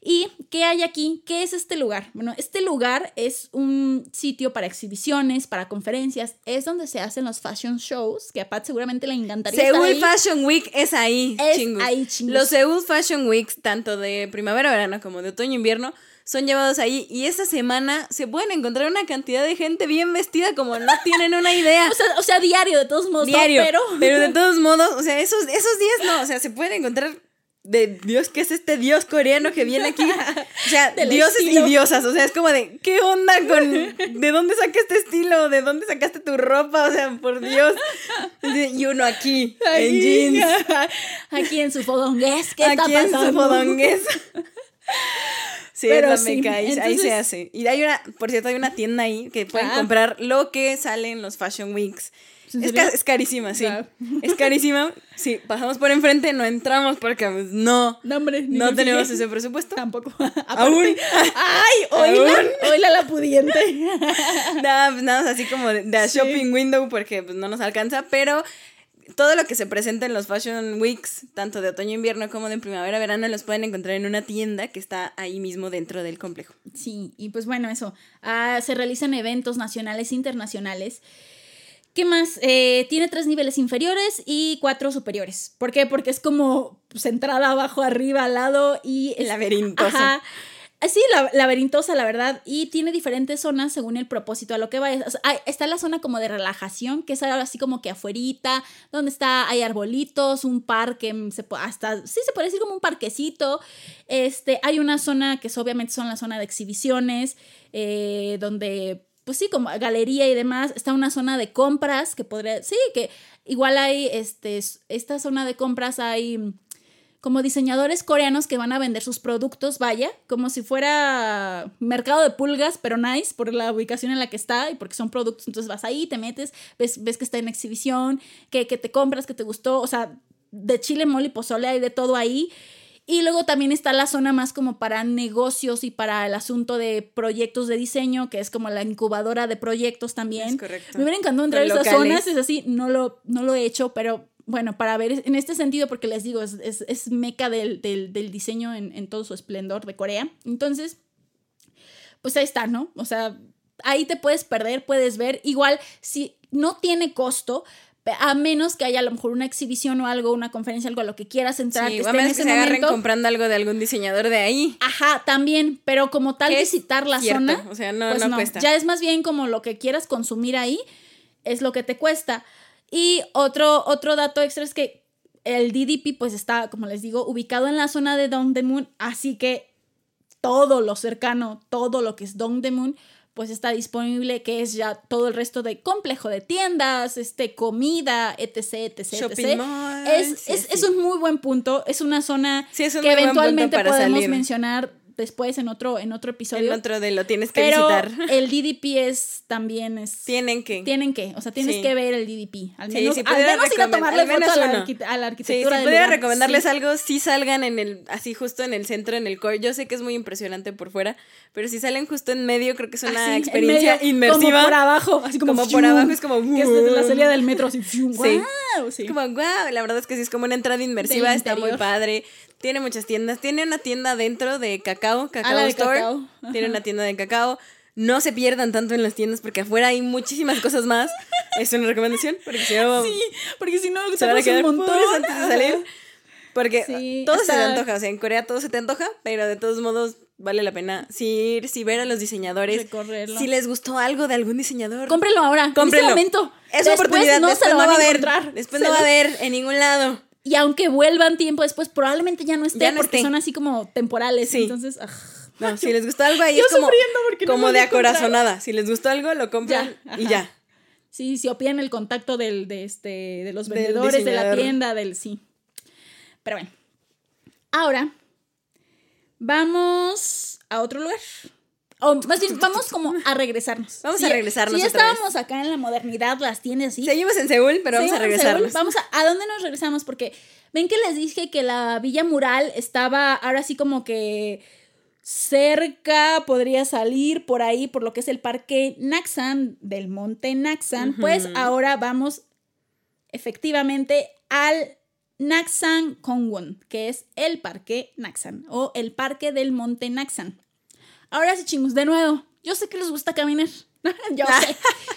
¿Y qué hay aquí? ¿Qué es este lugar? Bueno, este lugar es un sitio para exhibiciones, para conferencias, es donde se hacen los fashion shows, que a Pat seguramente le encantaría. Seúl Fashion Week es ahí, es chingus. ahí, chingus. Los Seúl Fashion Weeks, tanto de primavera, verano como de otoño, invierno, son llevados ahí y esta semana se pueden encontrar una cantidad de gente bien vestida como no tienen una idea. o, sea, o sea, diario, de todos modos. Diario, no, pero... pero de todos modos, o sea, esos, esos días no, o sea, se pueden encontrar de Dios, ¿qué es este Dios coreano que viene aquí? O sea, Del dioses estilo. y diosas, o sea, es como de, ¿qué onda con, de dónde saca este estilo? ¿De dónde sacaste tu ropa? O sea, por Dios. Y uno aquí, en jeans, Aquí en su fodongués, ¿qué está aquí en pasando? su fodongués. Sí, Pero es la sí, meca, ahí, ahí entonces- se hace. Y hay una, por cierto, hay una tienda ahí que pueden Ah. comprar lo que sale en los Fashion Weeks. ¿En Es, ca- es carísima, sí. Es carísima. Sí, pasamos por enfrente, no entramos porque pues, no, No, hombre, no tenemos ese presupuesto. Tampoco. Aún. ¡Ay! Oíla, oíla la pudiente. Nada, pues nada así como de, de Sí. shopping window porque pues no nos alcanza, pero todo lo que se presenta en los Fashion Weeks, tanto de otoño invierno como de primavera verano, los pueden encontrar en una tienda que está ahí mismo dentro del complejo. Sí, y pues bueno, eso. Ah, se realizan eventos nacionales e internacionales. ¿Qué más? Eh, tiene tres niveles inferiores y cuatro superiores. ¿Por qué? Porque es como pues, entrada abajo, arriba, al lado y... Es, Laberintoso. Ajá. Sí, la- laberintosa, la verdad. Y tiene diferentes zonas según el propósito a lo que vayas. O está la zona como de relajación, que es algo así como que afuerita, donde está, hay arbolitos, un parque, mm, hasta, sí, se puede decir como un parquecito. Este, hay una zona que obviamente son la zona de exhibiciones, eh, donde, pues sí, como galería y demás. Está una zona de compras, que podría, sí, que igual hay, este, esta zona de compras hay mm, como diseñadores coreanos que van a vender sus productos, vaya, como si fuera mercado de pulgas, pero nice por la ubicación en la que está y porque son productos, entonces vas ahí, te metes, ves, ves que está en exhibición, que, que te compras, que te gustó, o sea, de chile, mole y pozole hay de todo ahí. Y luego también está la zona más como para negocios y para el asunto de proyectos de diseño, que es como la incubadora de proyectos también. Es correcto. Me hubiera encantado entrar a esas zonas, es así, no lo, no lo he hecho, pero bueno, para ver en este sentido, porque les digo, es, es, es meca del, del, del diseño en, en todo su esplendor de Corea. Entonces, pues ahí está, ¿no? O sea, ahí te puedes perder, puedes ver. Igual, si no tiene costo, a menos que haya a lo mejor una exhibición o algo, una conferencia, algo a lo que quieras entrar, Sí, que a en que se agarren comprando algo de algún diseñador de ahí. Ajá, también, pero como tal visitar la cierto, zona, o sea, no- pues no cuesta. Ya es más bien como lo que quieras consumir ahí, es lo que te cuesta. Y otro, otro dato extra es que el DDP pues está, como les digo, ubicado en la zona de Dongdaemun, así que todo lo cercano, todo lo que es Dongdaemun, pues está disponible, que es ya todo el resto de complejo de tiendas, este, comida, etc, etc, Shopping etc. mall, Es, sí, es, sí. es un muy buen punto, es una zona Sí, es un que eventualmente podemos salir. mencionar después en otro, en otro episodio. El otro de lo tienes que pero visitar. el DDP es también es Tienen que. tienen que, o sea, tienes Sí. que ver el DDP. Al Sí, menos, si al menos ir a tomarle foto a la, a la Sí, arquitectura si del pudiera recomendarles Sí. algo, sí salgan en el, así justo en el centro, en el core. Yo sé que es muy impresionante por fuera, pero si salen justo en medio, creo que es una Así, en experiencia medio, inmersiva. Como por abajo, así como, Como por abajo es como, Que es desde la salida del metro, así. Sí. Sí. Como, wow, la verdad es que sí es como una entrada inmersiva, está muy padre. Tiene muchas tiendas. Tiene una tienda dentro de cacao, cacao Ah, la de store. cacao. Tiene una tienda de cacao. No se pierdan tanto en las tiendas porque afuera hay muchísimas cosas más. Es una recomendación, porque si no, Sí, porque si no, se van a quedar un montón. antes de salir. Porque Sí, todo se te hasta- antoja, o sea, en Corea todo se te antoja, pero de todos modos vale la pena sí ir, sí ver a los diseñadores. Recorrerlo. Si les gustó algo de algún diseñador, Cómprenlo ahora, cómprenlo. en este momento. Es Después oportunidad, no después se lo no van va a a encontrar. después Se no va a lo- haber en ningún lado. Y aunque vuelvan tiempo después, probablemente ya no esté Ya no porque esté. son así como temporales. Sí. Entonces, ah, No, si les gustó algo ahí Yo es como, no como lo de acorazonada. Si les gustó algo, lo compran Ya, y ya. Sí, si o piden el contacto del, de, este, de los vendedores de la tienda, del sí. Pero bueno. Ahora, vamos a otro lugar. O más bien, vamos como a regresarnos. Vamos Sí, a regresarnos Si ya vez. estábamos acá en la modernidad, las tiendas así. Seguimos en Seúl, pero vamos a regresarnos. Seúl. Vamos a, ¿a dónde nos regresamos? Porque ven que les dije que la Villa Mural estaba ahora sí como que cerca, podría salir por ahí, por lo que es el parque Naxan, del monte Naxan, pues ahora vamos efectivamente al Naxan Kongwon, que es el parque Naxan o el parque del monte Naxan. Ahora sí, chingos, de nuevo, yo sé que les gusta caminar. yo sé,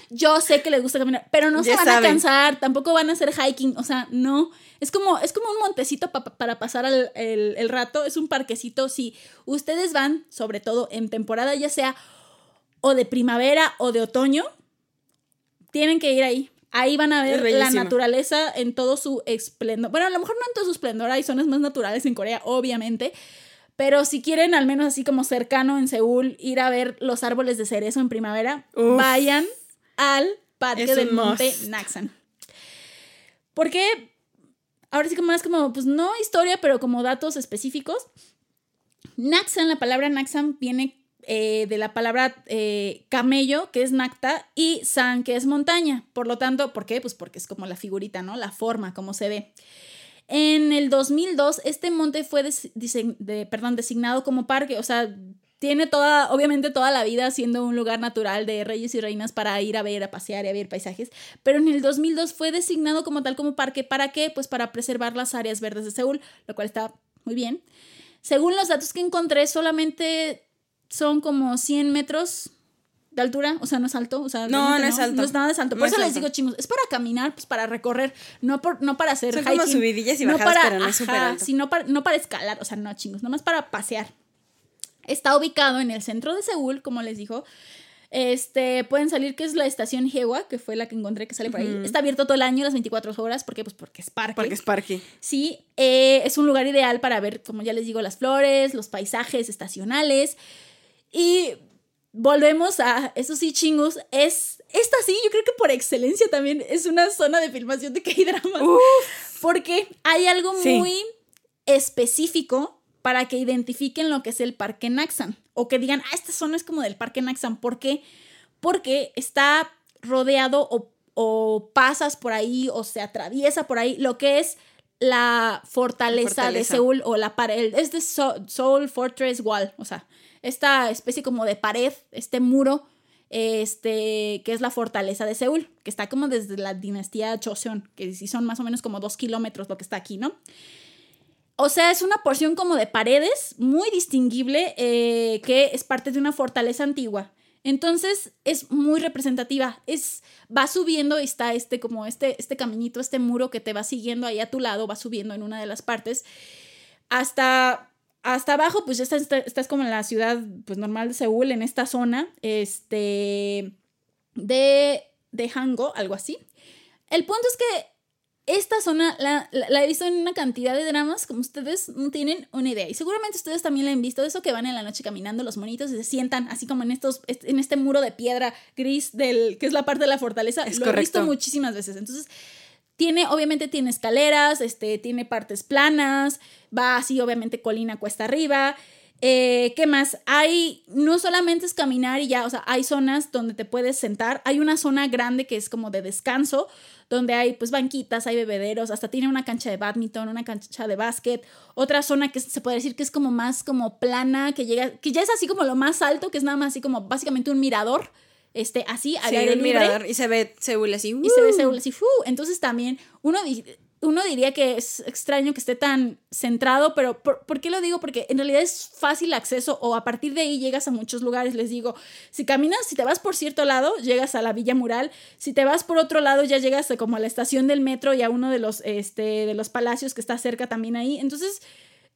yo sé que les gusta caminar, pero no se van a cansar, tampoco van a hacer hiking, o sea, no. Es como, es como un montecito para pasar el, el, rato, es un parquecito. Si ustedes van, sobre todo en temporada, ya sea o de primavera o de otoño, tienen que ir ahí. Ahí van a ver la naturaleza en todo su esplendor. Bueno, a lo mejor no en todo su esplendor, hay zonas más naturales en Corea, obviamente, pero si quieren, al menos así como cercano en Seúl, ir a ver los árboles de cerezo en primavera, vayan al parque del monte Naxan. Porque ahora sí como más como, pues no historia, pero como datos específicos. Naxan, la palabra Naxan viene eh, de la palabra eh, camello, que es nacta, y san, que es montaña. Por lo tanto, ¿por qué? Pues porque es como la figurita, ¿no? La forma, como se ve. En el 2002, este monte fue designado como parque, o sea, tiene toda, obviamente toda la vida siendo un lugar natural de reyes y reinas para ir a ver, a pasear y a ver paisajes, pero en el 2002 fue designado como tal como parque. ¿Para qué? Pues para preservar las áreas verdes de Seúl, lo cual está muy bien. Según los datos que encontré, solamente son como 100 metros de altura, o sea, no es alto, o sea, no, no, es alto. No es nada de alto. Por eso les digo, chingos, es para caminar, pues para recorrer, no por no para hacer Son como subidillas y bajadas, para, pero no es súper alto. Sí, no para, no para escalar, o sea, no, chingos, nomás para pasear. Está ubicado en el centro de Seúl, como les dijo. Este, pueden salir, que es la estación Hewa, que fue la que encontré que sale por ahí. Está abierto todo el año, las 24 horas. ¿Por qué? Pues porque es parque. Porque es parque. Sí, eh, es un lugar ideal para ver, como ya les digo, las flores, los paisajes estacionales. Y volvemos a, eso sí, chingos, es, esta sí, yo creo que por excelencia también es una zona de filmación de K-dramas. Porque hay algo muy específico para que identifiquen lo que es el Parque Naxan. O que digan, ah, esta zona es como del Parque Naxan. ¿Por qué? Porque está rodeado o, o pasas por ahí o se atraviesa por ahí lo que es la fortaleza, de Seúl o la pared, es de Seoul Fortress Wall, o sea, esta especie como de pared, este muro, este, que es la fortaleza de Seúl, que está como desde la dinastía Joseon, que sí son más o menos como dos kilómetros lo que está aquí, ¿no? O sea, es una porción como de paredes muy distinguible eh, que es parte de una fortaleza antigua. Entonces es muy representativa. Es, va subiendo y está este como este, este caminito, este muro que te va siguiendo ahí a tu lado, va subiendo en una de las partes. Hasta hasta abajo, pues ya estás, estás, como en la ciudad pues, normal de Seúl, en esta zona este, de, de Hango, algo así. El punto es que esta zona la, la, he visto en una cantidad de dramas como ustedes no tienen una idea. Y seguramente ustedes también la han visto, eso que van en la noche caminando los monitos y se sientan así como en, estos, en este muro de piedra gris del, que es la parte de la fortaleza. Lo he visto muchísimas veces. Entonces, tiene, obviamente tiene escaleras, este, tiene partes planas, va así, obviamente, colina cuesta arriba. Eh, ¿Qué más? Hay, no solamente es caminar y ya, o sea, hay zonas donde te puedes sentar. Hay una zona grande que es como de descanso, donde hay pues banquitas, hay bebederos, hasta tiene una cancha de badminton, una cancha de básquet. Otra zona que se puede decir que es como más como plana, que llega, que ya es así como lo más alto, que es nada más así como básicamente un mirador este, así, al aire libre. Mirador, y se ve Seúl así. Y se ve Seúl así. Entonces también uno, uno diría que es extraño que esté tan centrado, pero ¿por, qué lo digo? Porque en realidad es fácil acceso o a partir de ahí llegas a muchos lugares. Les digo, si caminas, si te vas por cierto lado, llegas a la Villa Mural. Si te vas por otro lado, ya llegas como a la estación del metro y a uno de los, este, de los palacios que está cerca también ahí. Entonces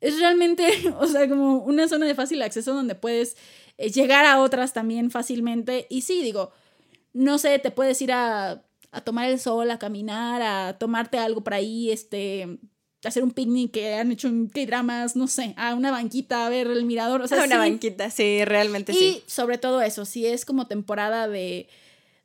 es realmente, o sea, como una zona de fácil acceso donde puedes eh, llegar a otras también fácilmente. Y sí, digo, no sé, te puedes ir a, a tomar el sol, a caminar, a tomarte algo por ahí, este, hacer un picnic que han hecho en dramas, no sé, a una banquita, a ver el mirador. O sea, a una banquita, sí, realmente y sí. Y sobre todo eso, si es como temporada de,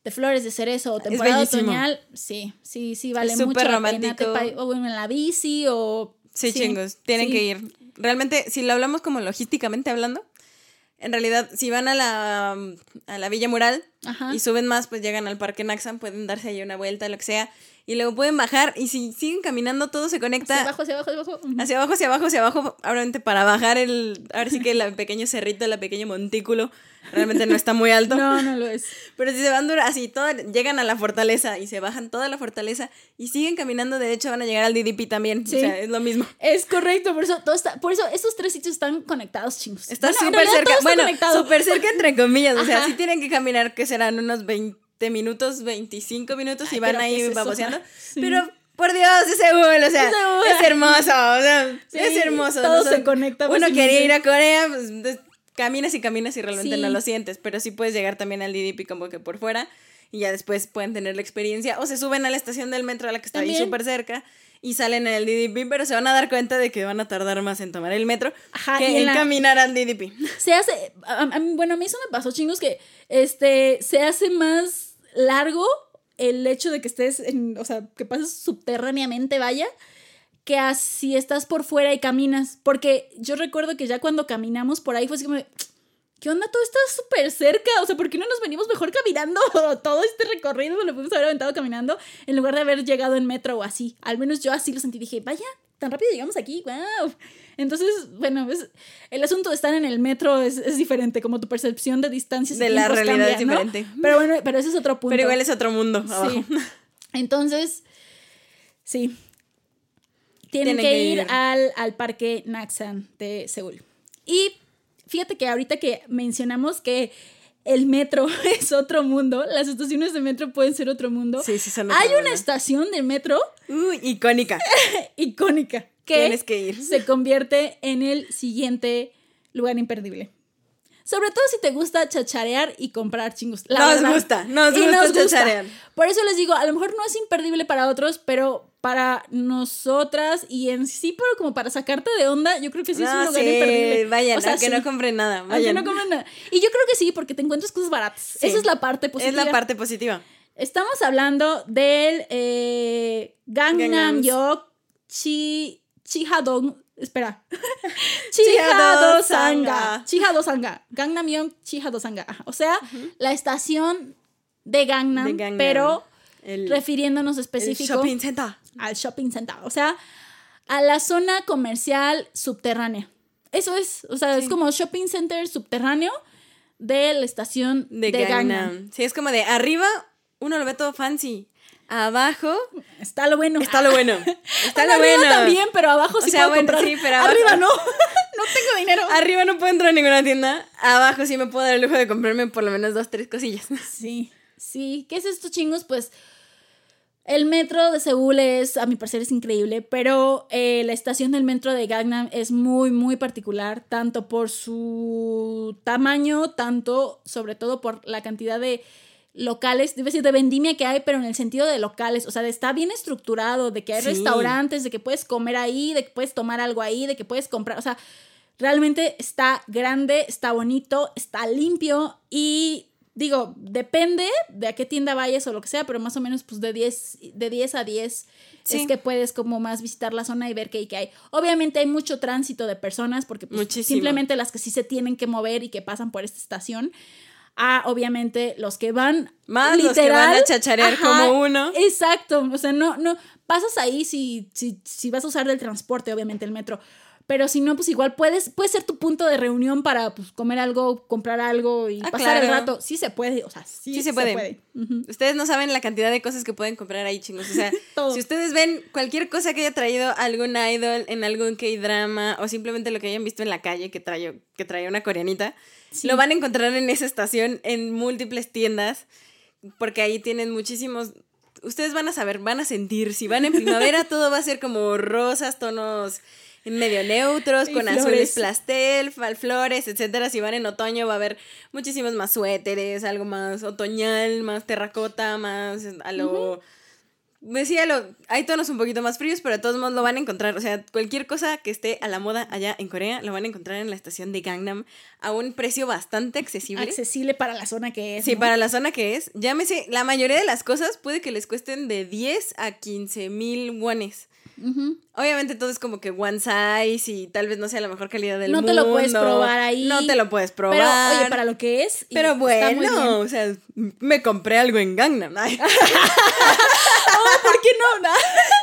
de flores de cerezo o temporada otoñal, sí, sí, sí, vale mucho romántico. la pena. o en la bici o... Sí, chingos, tienen que ir. Realmente, si lo hablamos como logísticamente hablando, en realidad, si van a la, a la Villa Mural y suben más, pues llegan al Parque Naxan, pueden darse ahí una vuelta, lo que sea. Y luego pueden bajar y si siguen caminando todo se conecta Hacia abajo, hacia abajo, hacia abajo. Hacia abajo, hacia abajo, hacia abajo, obviamente para bajar el, ahora sí que el pequeño cerrito, el pequeño montículo, realmente no está muy alto. No, no lo es. Pero si se van dura- así, toda- llegan a la fortaleza y se bajan toda la fortaleza y siguen caminando, de hecho van a llegar al DDP también. Sí. O sea, es lo mismo. Es correcto, por eso todo está, por eso estos tres sitios están conectados, chingos. Está Bueno, en súper cerca. todo Bueno, súper cerca entre comillas. O sea, Ajá. sí tienen que caminar, que serán unos 20 minutos, 25 minutos y van pero ¿qué ahí es baboseando. Sí. Pero, por Dios, es Seúl, o sea, Es hermoso, o sea, Sí, es hermoso. todo se conecta Uno quería ir a Corea, pues des- caminas y caminas y realmente Sí. no lo sientes, pero sí puedes llegar también al DDP como que por fuera y ya después pueden tener la experiencia o se suben a la estación del metro a la que está ahí súper cerca. Y salen en el DDP, pero se van a dar cuenta de que van a tardar más en tomar el metro Ajá, que y en la- caminar al DDP. se hace, a- a mí- bueno, a mí eso me pasó, chingos, que este, se hace más largo el hecho de que estés, en, o sea, que pases subterráneamente, vaya, que así estás por fuera y caminas. Porque yo recuerdo que ya cuando caminamos por ahí fue así como ¿qué onda? Todo está súper cerca. O sea, ¿por qué no nos venimos mejor caminando? Todo este recorrido lo pudimos haber aventado caminando en lugar de haber llegado en metro o así. Al menos yo así lo sentí. Dije, vaya, tan rápido llegamos aquí. ¡Wow! Entonces, bueno, es- el asunto de estar en el metro es, es diferente. Como tu percepción de distancias De la realidad es diferente. Pero bueno, pero ese es otro punto. Pero igual es otro mundo abajo. Sí. Entonces, sí. Tienen Tienen que, que ir, ir. al, al parque Naksan de Seúl. Y fíjate que ahorita que mencionamos que el metro es otro mundo, las estaciones de metro pueden ser otro mundo. Sí, sí, son Hay una estación de metro Uy, icónica. icónica que Tienes que ir. se convierte en el siguiente lugar imperdible. Sobre todo si te gusta chacharear y comprar chingos. La Nos verdad. gusta, nos Y gusta chacharear. Por eso les digo, a lo mejor no es imperdible para otros, pero para nosotras y en sí, pero como para sacarte de onda, yo creo que sí es un lugar sí, imperdible. vayan, O sea, aunque sí. no compren nada. Aunque Vayan. no compren nada. Y yo creo que sí, porque te encuentras cosas baratas. Sí. Esa es la parte positiva. Es la parte positiva. Estamos hablando del eh, Gangnam Gangnam. Yok Chi Chihadong. Espera. Chihado Sanga. Chihado Sanga. Gangnam Yok Chihado Sanga. O sea, la estación de Gangnam, De Gangnam. pero El, refiriéndonos el específico shopping center. Al shopping center. O sea, a la zona comercial subterránea. Eso es. O sea, es como shopping center subterráneo de la estación De, de, Gangnam. Gangnam. Sí, es como de arriba uno lo ve todo fancy. Abajo Está lo bueno. está lo bueno. Está lo bueno. también, pero abajo O sí sea, puedo bueno, comprar. sí, pero abajo- Arriba no. no tengo dinero. Arriba no puedo entrar a ninguna tienda. Abajo sí me puedo dar el lujo de comprarme por lo menos dos, tres cosillas. Sí, sí. ¿Qué es esto, chingos? Pues el metro de Seúl es, a mi parecer, es increíble, pero eh, la estación del metro de Gangnam es muy, muy particular, tanto por su tamaño, tanto, sobre todo, por la cantidad de locales, debe decir de vendimia que hay, pero en el sentido de locales, o sea, de está bien estructurado, de que hay Sí. restaurantes, de que puedes comer ahí, de que puedes tomar algo ahí, de que puedes comprar, o sea, realmente está grande, está bonito, está limpio y digo, depende de a qué tienda vayas o lo que sea, pero más o menos pues de 10, de 10 a 10 Sí. es que puedes como más visitar la zona y ver qué hay, qué hay. Obviamente hay mucho tránsito de personas porque pues, simplemente las que sí se tienen que mover y que pasan por esta estación. A obviamente los que van Más los que van a chacharear como uno. Exacto, o sea, no, no, pasas ahí si, si, si vas a usar del transporte, obviamente el metro, pero si no, pues igual puedes, puede ser tu punto de reunión para pues, comer algo, comprar algo y Ah, pasar el rato. Sí se puede, o sea, sí, Sí se puede. Ustedes no saben la cantidad de cosas que pueden comprar ahí, chingos. O sea, si ustedes ven cualquier cosa que haya traído algún idol en algún K-drama o simplemente lo que hayan visto en la calle que trae, que trae una coreanita, Sí. lo van a encontrar en esa estación en múltiples tiendas porque ahí tienen muchísimos... Ustedes van a saber, van a sentir. Si van en primavera, todo va a ser como rosas, tonos medio neutros, Y con flores. azules pastel, flores, etcétera. Si van en otoño va a haber muchísimos más suéteres, algo más otoñal, más terracota, más a lo... Decía lo, hay tonos un poquito más fríos, pero de todos modos lo van a encontrar. O sea, cualquier cosa que esté a la moda allá en Corea, lo van a encontrar en la estación de Gangnam a un precio bastante accesible. Accesible para la zona que es. Sí, ¿no? para la zona que es. Llámese, la mayoría de las cosas puede que les cuesten de 10 a 15 mil wones. Obviamente todo es como que one size y tal vez no sea la mejor calidad del No mundo. te lo puedes probar ahí. No te lo puedes probar. Pero, oye, para lo que es. Pero bueno, o sea, me compré algo en Gangnam. Ay. ¿por qué no?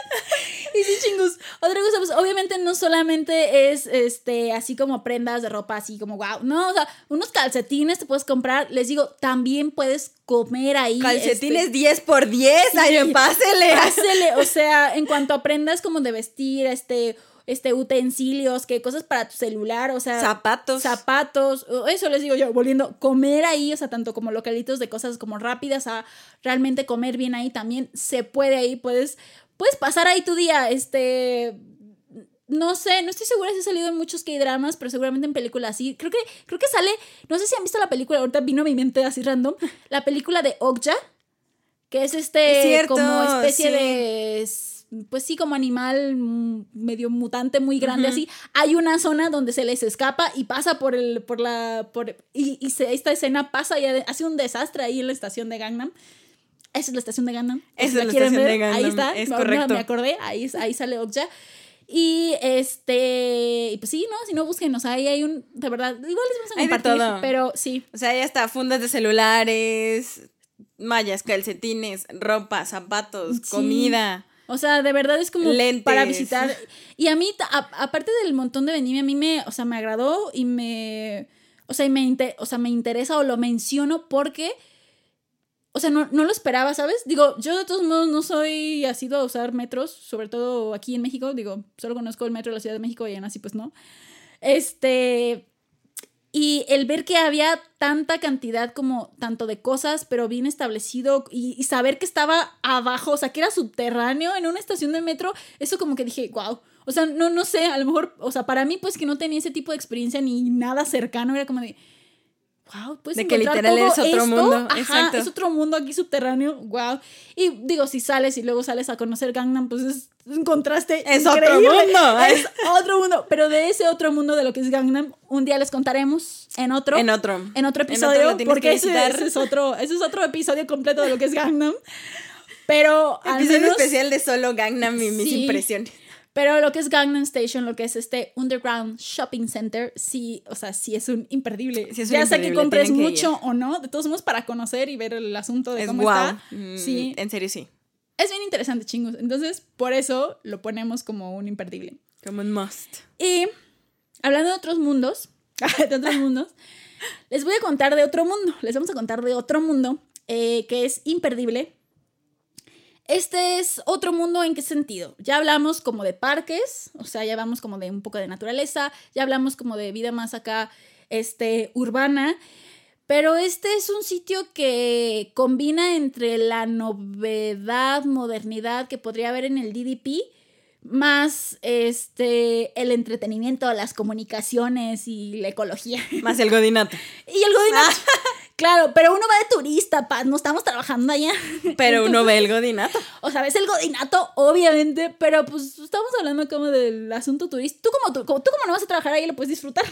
y sí, chingus. Otra cosa, pues obviamente no solamente es este así como prendas de ropa, así como wow. No, o sea, unos calcetines te puedes comprar. Les digo, también puedes comer ahí. Calcetines 10 este, por 10, ay, pásele. Pásele. O sea, en cuanto a prendas como de vestir, este este, utensilios, que cosas para tu celular, o sea. Zapatos. Zapatos. Eso les digo yo, volviendo, comer ahí, o sea, tanto como localitos de cosas como rápidas a realmente comer bien ahí también se puede ahí, puedes, puedes pasar ahí tu día, este. No sé, no estoy segura si ha salido en muchos K-dramas, pero seguramente en películas sí. Creo que, creo que sale, no sé si han visto la película, ahorita vino a mi mente así random, la película de Okja, que es este como especie de pues sí, como animal medio mutante muy grande así, hay una zona donde se les escapa y pasa por el, por la, por, y, y esta escena pasa y hace un desastre ahí en la estación de Gangnam. Esa es la estación de Gangnam. Esa es la, estación de Gangnam. Ahí está. Es correcto. me acordé. Ahí, ahí sale Okja. Y este, y pues sí, ¿no? Si no, búsquenos. Ahí hay un, de verdad, igual les vamos a compartir, todo. pero sí. O sea, ahí está fundas de celulares, mallas, calcetines, ropa, zapatos, comida. O sea, de verdad es como para visitar. Y a mí, aparte del montón de venime, a mí me, o sea, me agradó y me, o sea, y me, o sea, me interesa o lo menciono porque, o sea, no, no, lo esperaba, ¿sabes? Digo, yo de todos modos no soy asido a usar metros, sobre todo aquí en México, digo, solo conozco el metro de la Ciudad de México y en así pues no. Este, y el ver que había tanta cantidad como tanto de cosas, pero bien establecido y, saber que estaba abajo, o sea, que era subterráneo en una estación de metro, eso como que dije, wow. O sea, no, no sé, a lo mejor, o sea, para mí pues que no tenía ese tipo de experiencia ni nada cercano, era como de, wow, pues de que literal es otro mundo. Exacto. es otro mundo aquí subterráneo, wow. Y digo, si sales y luego sales a conocer Gangnam, pues es un contraste es otro mundo. Es otro mundo, pero de ese otro mundo de lo que es Gangnam, un día les contaremos en otro en otro en otro episodio, porque ese, es otro ese es otro episodio completo de lo que es Gangnam. Pero episodio especial de solo Gangnam y mis impresiones. Pero lo que es Gangnam Station, lo que es este Underground Shopping Center, sí, o sea, sí es un imperdible. ya sea que compres mucho o no, de todos modos para conocer y ver el asunto de cómo está. Mm, sí. En serio, sí. Es bien interesante, chingos. Entonces, por eso lo ponemos como un imperdible. Como un must. Y hablando de otros mundos, de otros mundos, les voy a contar de otro mundo. Les vamos a contar de otro mundo eh, que es imperdible este es otro mundo en qué sentido. Ya hablamos como de parques, o sea, ya hablamos como de un poco de naturaleza, ya hablamos como de vida más acá, este, urbana. Pero este es un sitio que combina entre la novedad, modernidad que podría haber en el DDP, más este el entretenimiento, las comunicaciones y la ecología. Más el godinato. y el godinato. Claro, pero uno va de turista, paz, no estamos trabajando allá. Pero uno ve el godinato. O sea, ves el godinato, obviamente, pero pues estamos hablando como del asunto turista. Tú como, tú, como, tú como no vas a trabajar ahí, lo puedes disfrutar.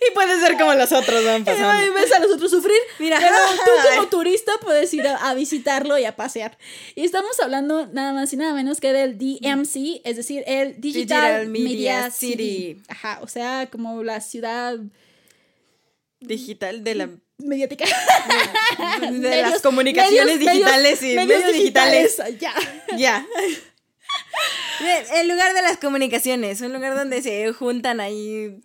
Y puedes ser como los otros van pasando. Y ves a los otros sufrir. Mira, pero tú como turista puedes ir a, visitarlo y a pasear. Y estamos hablando nada más y nada menos que del DMC, es decir, el Digital, Media, City. Ajá, o sea, como la ciudad digital de la mediática. De, las comunicaciones digitales y medios, digitales. Ya. Ya. El lugar de las comunicaciones, un lugar donde se juntan ahí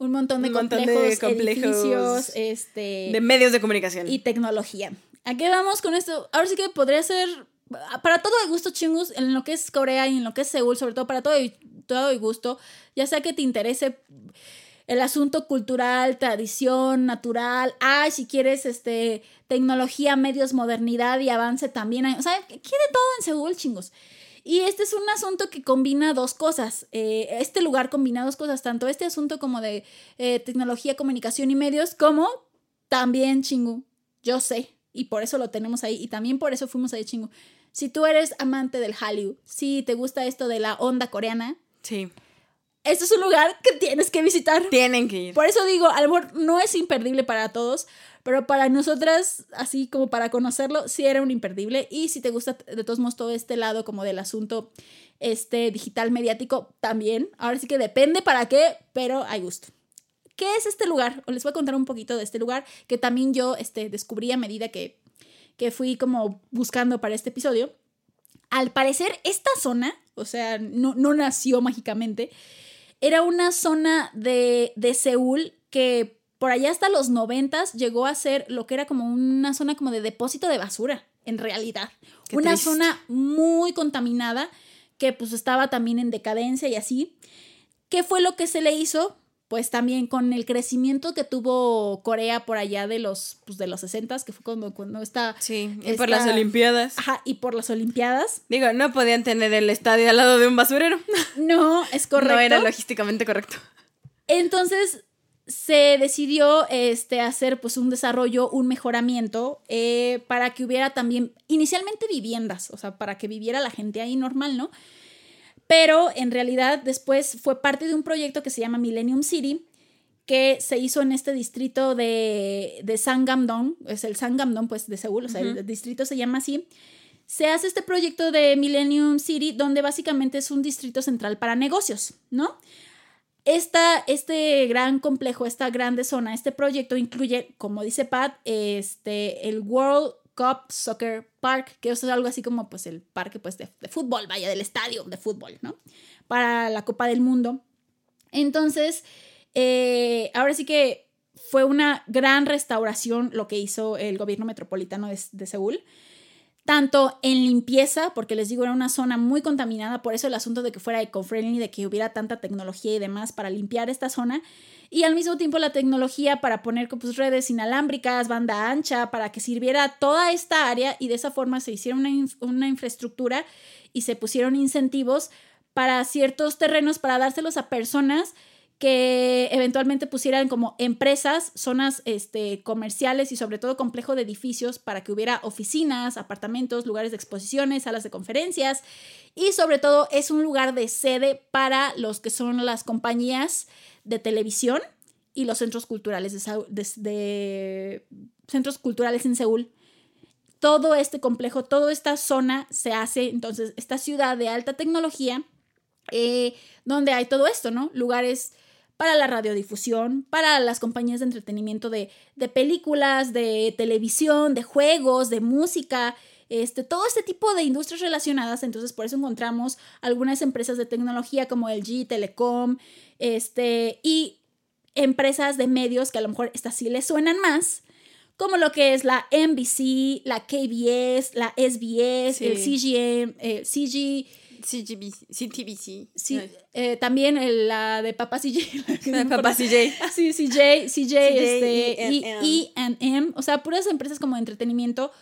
un montón de, complejos, este, de medios de comunicación y tecnología. ¿A qué vamos con esto? Ahora sí que podría ser para todo el gusto chingus en lo que es Corea y en lo que es Seúl, sobre todo para todo y todo gusto, ya sea que te interese el asunto cultural, tradición, natural, ay, si quieres este, tecnología, medios, modernidad y avance también. Hay, o sea, quiere todo en Seúl, chingos. Y este es un asunto que combina dos cosas. Eh, este lugar combina dos cosas, tanto este asunto como de eh, tecnología, comunicación y medios, como también chingu. Yo sé, y por eso lo tenemos ahí, y también por eso fuimos ahí, chingu. Si tú eres amante del Hallyu, si te gusta esto de la onda coreana, sí este es un lugar que tienes que visitar. Tienen que ir. Por eso digo, a lo mejor no es imperdible para todos, pero para nosotras, así como para conocerlo, sí era un imperdible. Y si te gusta de todos modos todo este lado como del asunto este, digital mediático, también. Ahora sí que depende para qué, pero hay gusto. ¿Qué es este lugar? les voy a contar un poquito de este lugar que también yo este, descubrí a medida que, que fui como buscando para este episodio. Al parecer, esta zona, o sea, no, no nació mágicamente, era una zona de, de Seúl que por allá hasta los noventas llegó a ser lo que era como una zona como de depósito de basura, en realidad. Qué una triste. zona muy contaminada que pues estaba también en decadencia y así. ¿Qué fue lo que se le hizo? Pues también con el crecimiento que tuvo Corea por allá de los, pues, de los 60 que fue cuando, cuando está... Sí, y Esta- por las Olimpiadas. Ajá, y por las Olimpiadas. Digo, no podían tener el estadio al lado de un basurero. No, es correcto. No era logísticamente correcto. Entonces se decidió este, hacer pues un desarrollo, un mejoramiento eh, para que hubiera también inicialmente viviendas, o sea, para que viviera la gente ahí normal, ¿no? Pero en realidad después fue parte de un proyecto que se llama Millennium City, que se hizo en este distrito de, de Sangamdong, es el Sangamdong pues de Seúl, o sea, el distrito se llama así. Se hace este proyecto de Millennium City donde básicamente es un distrito central para negocios, ¿no? Esta, este gran complejo, esta grande zona, este proyecto incluye, como dice Pat, este, el World Cup Soccer Park, que es algo así como pues el parque pues, de, de fútbol, vaya, del estadio de fútbol, ¿no? Para la Copa del Mundo. Entonces, eh, ahora sí que fue una gran restauración lo que hizo el gobierno metropolitano de, de Seúl tanto en limpieza, porque les digo, era una zona muy contaminada, por eso el asunto de que fuera eco-friendly, de que hubiera tanta tecnología y demás para limpiar esta zona, y al mismo tiempo la tecnología para poner pues, redes inalámbricas, banda ancha, para que sirviera toda esta área y de esa forma se hiciera una, inf- una infraestructura y se pusieron incentivos para ciertos terrenos para dárselos a personas que eventualmente pusieran como empresas, zonas este, comerciales y sobre todo complejo de edificios para que hubiera oficinas, apartamentos, lugares de exposiciones, salas de conferencias y sobre todo es un lugar de sede para los que son las compañías de televisión y los centros culturales de, centros culturales en Seúl. Todo este complejo, toda esta zona se hace entonces esta ciudad de alta tecnología eh, donde hay todo esto, ¿no? Lugares para la radiodifusión, para las compañías de entretenimiento de, de películas, de televisión, de juegos, de música, este, todo este tipo de industrias relacionadas. Entonces, por eso encontramos algunas empresas de tecnología como LG, Telecom, este, y empresas de medios que a lo mejor estas sí les suenan más, como lo que es la NBC, la KBS, la SBS, Sí. el CGM, eh, CG, CGBC, CTBC. Sí, eh, también el- la de Papá CJ. la no Papá. CJ. Sí, CJ, CJ, este, E&M. y E&M, o sea, puras empresas como de entretenimiento,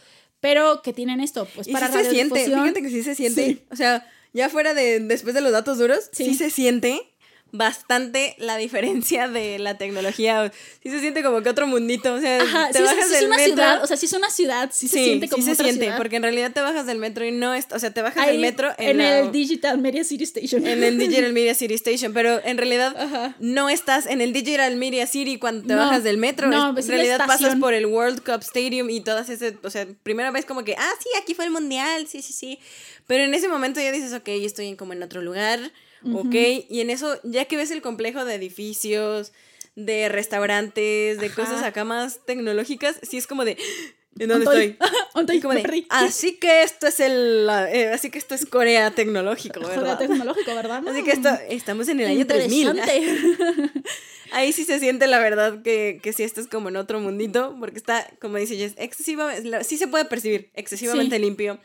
pero que tienen esto, pues Y para sí se siente, fíjate que sí se siente. Sí. O sea, ya fuera de después de los datos duros, sí. Sí. se siente bastante la diferencia de la tecnología. Sí se siente como que otro mundito. O sea, Ajá, te sí, bajas sí es del una metro. ciudad, o sea, sí es una ciudad, sí, se siente como sí se otra siente, ciudad. porque en realidad te bajas del metro y no es, o sea, te bajas Ahí, del metro en, en la- el Digital Media City Station. en el Digital Media City Station, pero en realidad Ajá. no estás en el Digital Media City cuando te No, bajas del metro. no, Es- ves en realidad pasas por el World Cup Stadium y todas esas, o sea, primera vez como que, ah, sí, aquí fue el mundial, sí, sí, sí. Pero en ese momento ya dices, ok, estoy en, como en otro lugar, ok. Y en eso, ya que ves el complejo de edificios, de restaurantes, de Ajá. cosas acá más tecnológicas, sí es como de, ¿en dónde estoy? Ontoy, Y como de, así que esto es el, eh, así que esto es Corea tecnológico, ¿verdad? tecnológico, ¿verdad? Así que esto, estamos en el año 3000. Interesante. Ahí sí se siente la verdad que, que sí estás como en otro mundito, porque está, como dice Jess, excesivamente, sí se puede percibir, excesivamente Sí. limpio,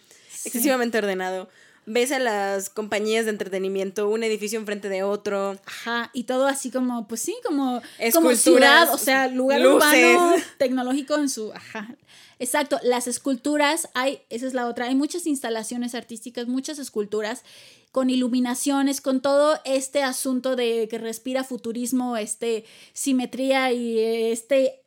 excesivamente ordenado. Ves a las compañías de entretenimiento, un edificio enfrente de otro. Ajá, y todo así como, pues sí, como, como Esculturas, ciudad, o sea, lugar luces. urbano, tecnológico en su, ajá. Exacto, las esculturas, hay, esa es la otra, hay muchas instalaciones artísticas, muchas esculturas con iluminaciones, con todo este asunto de que respira futurismo, este, simetría y este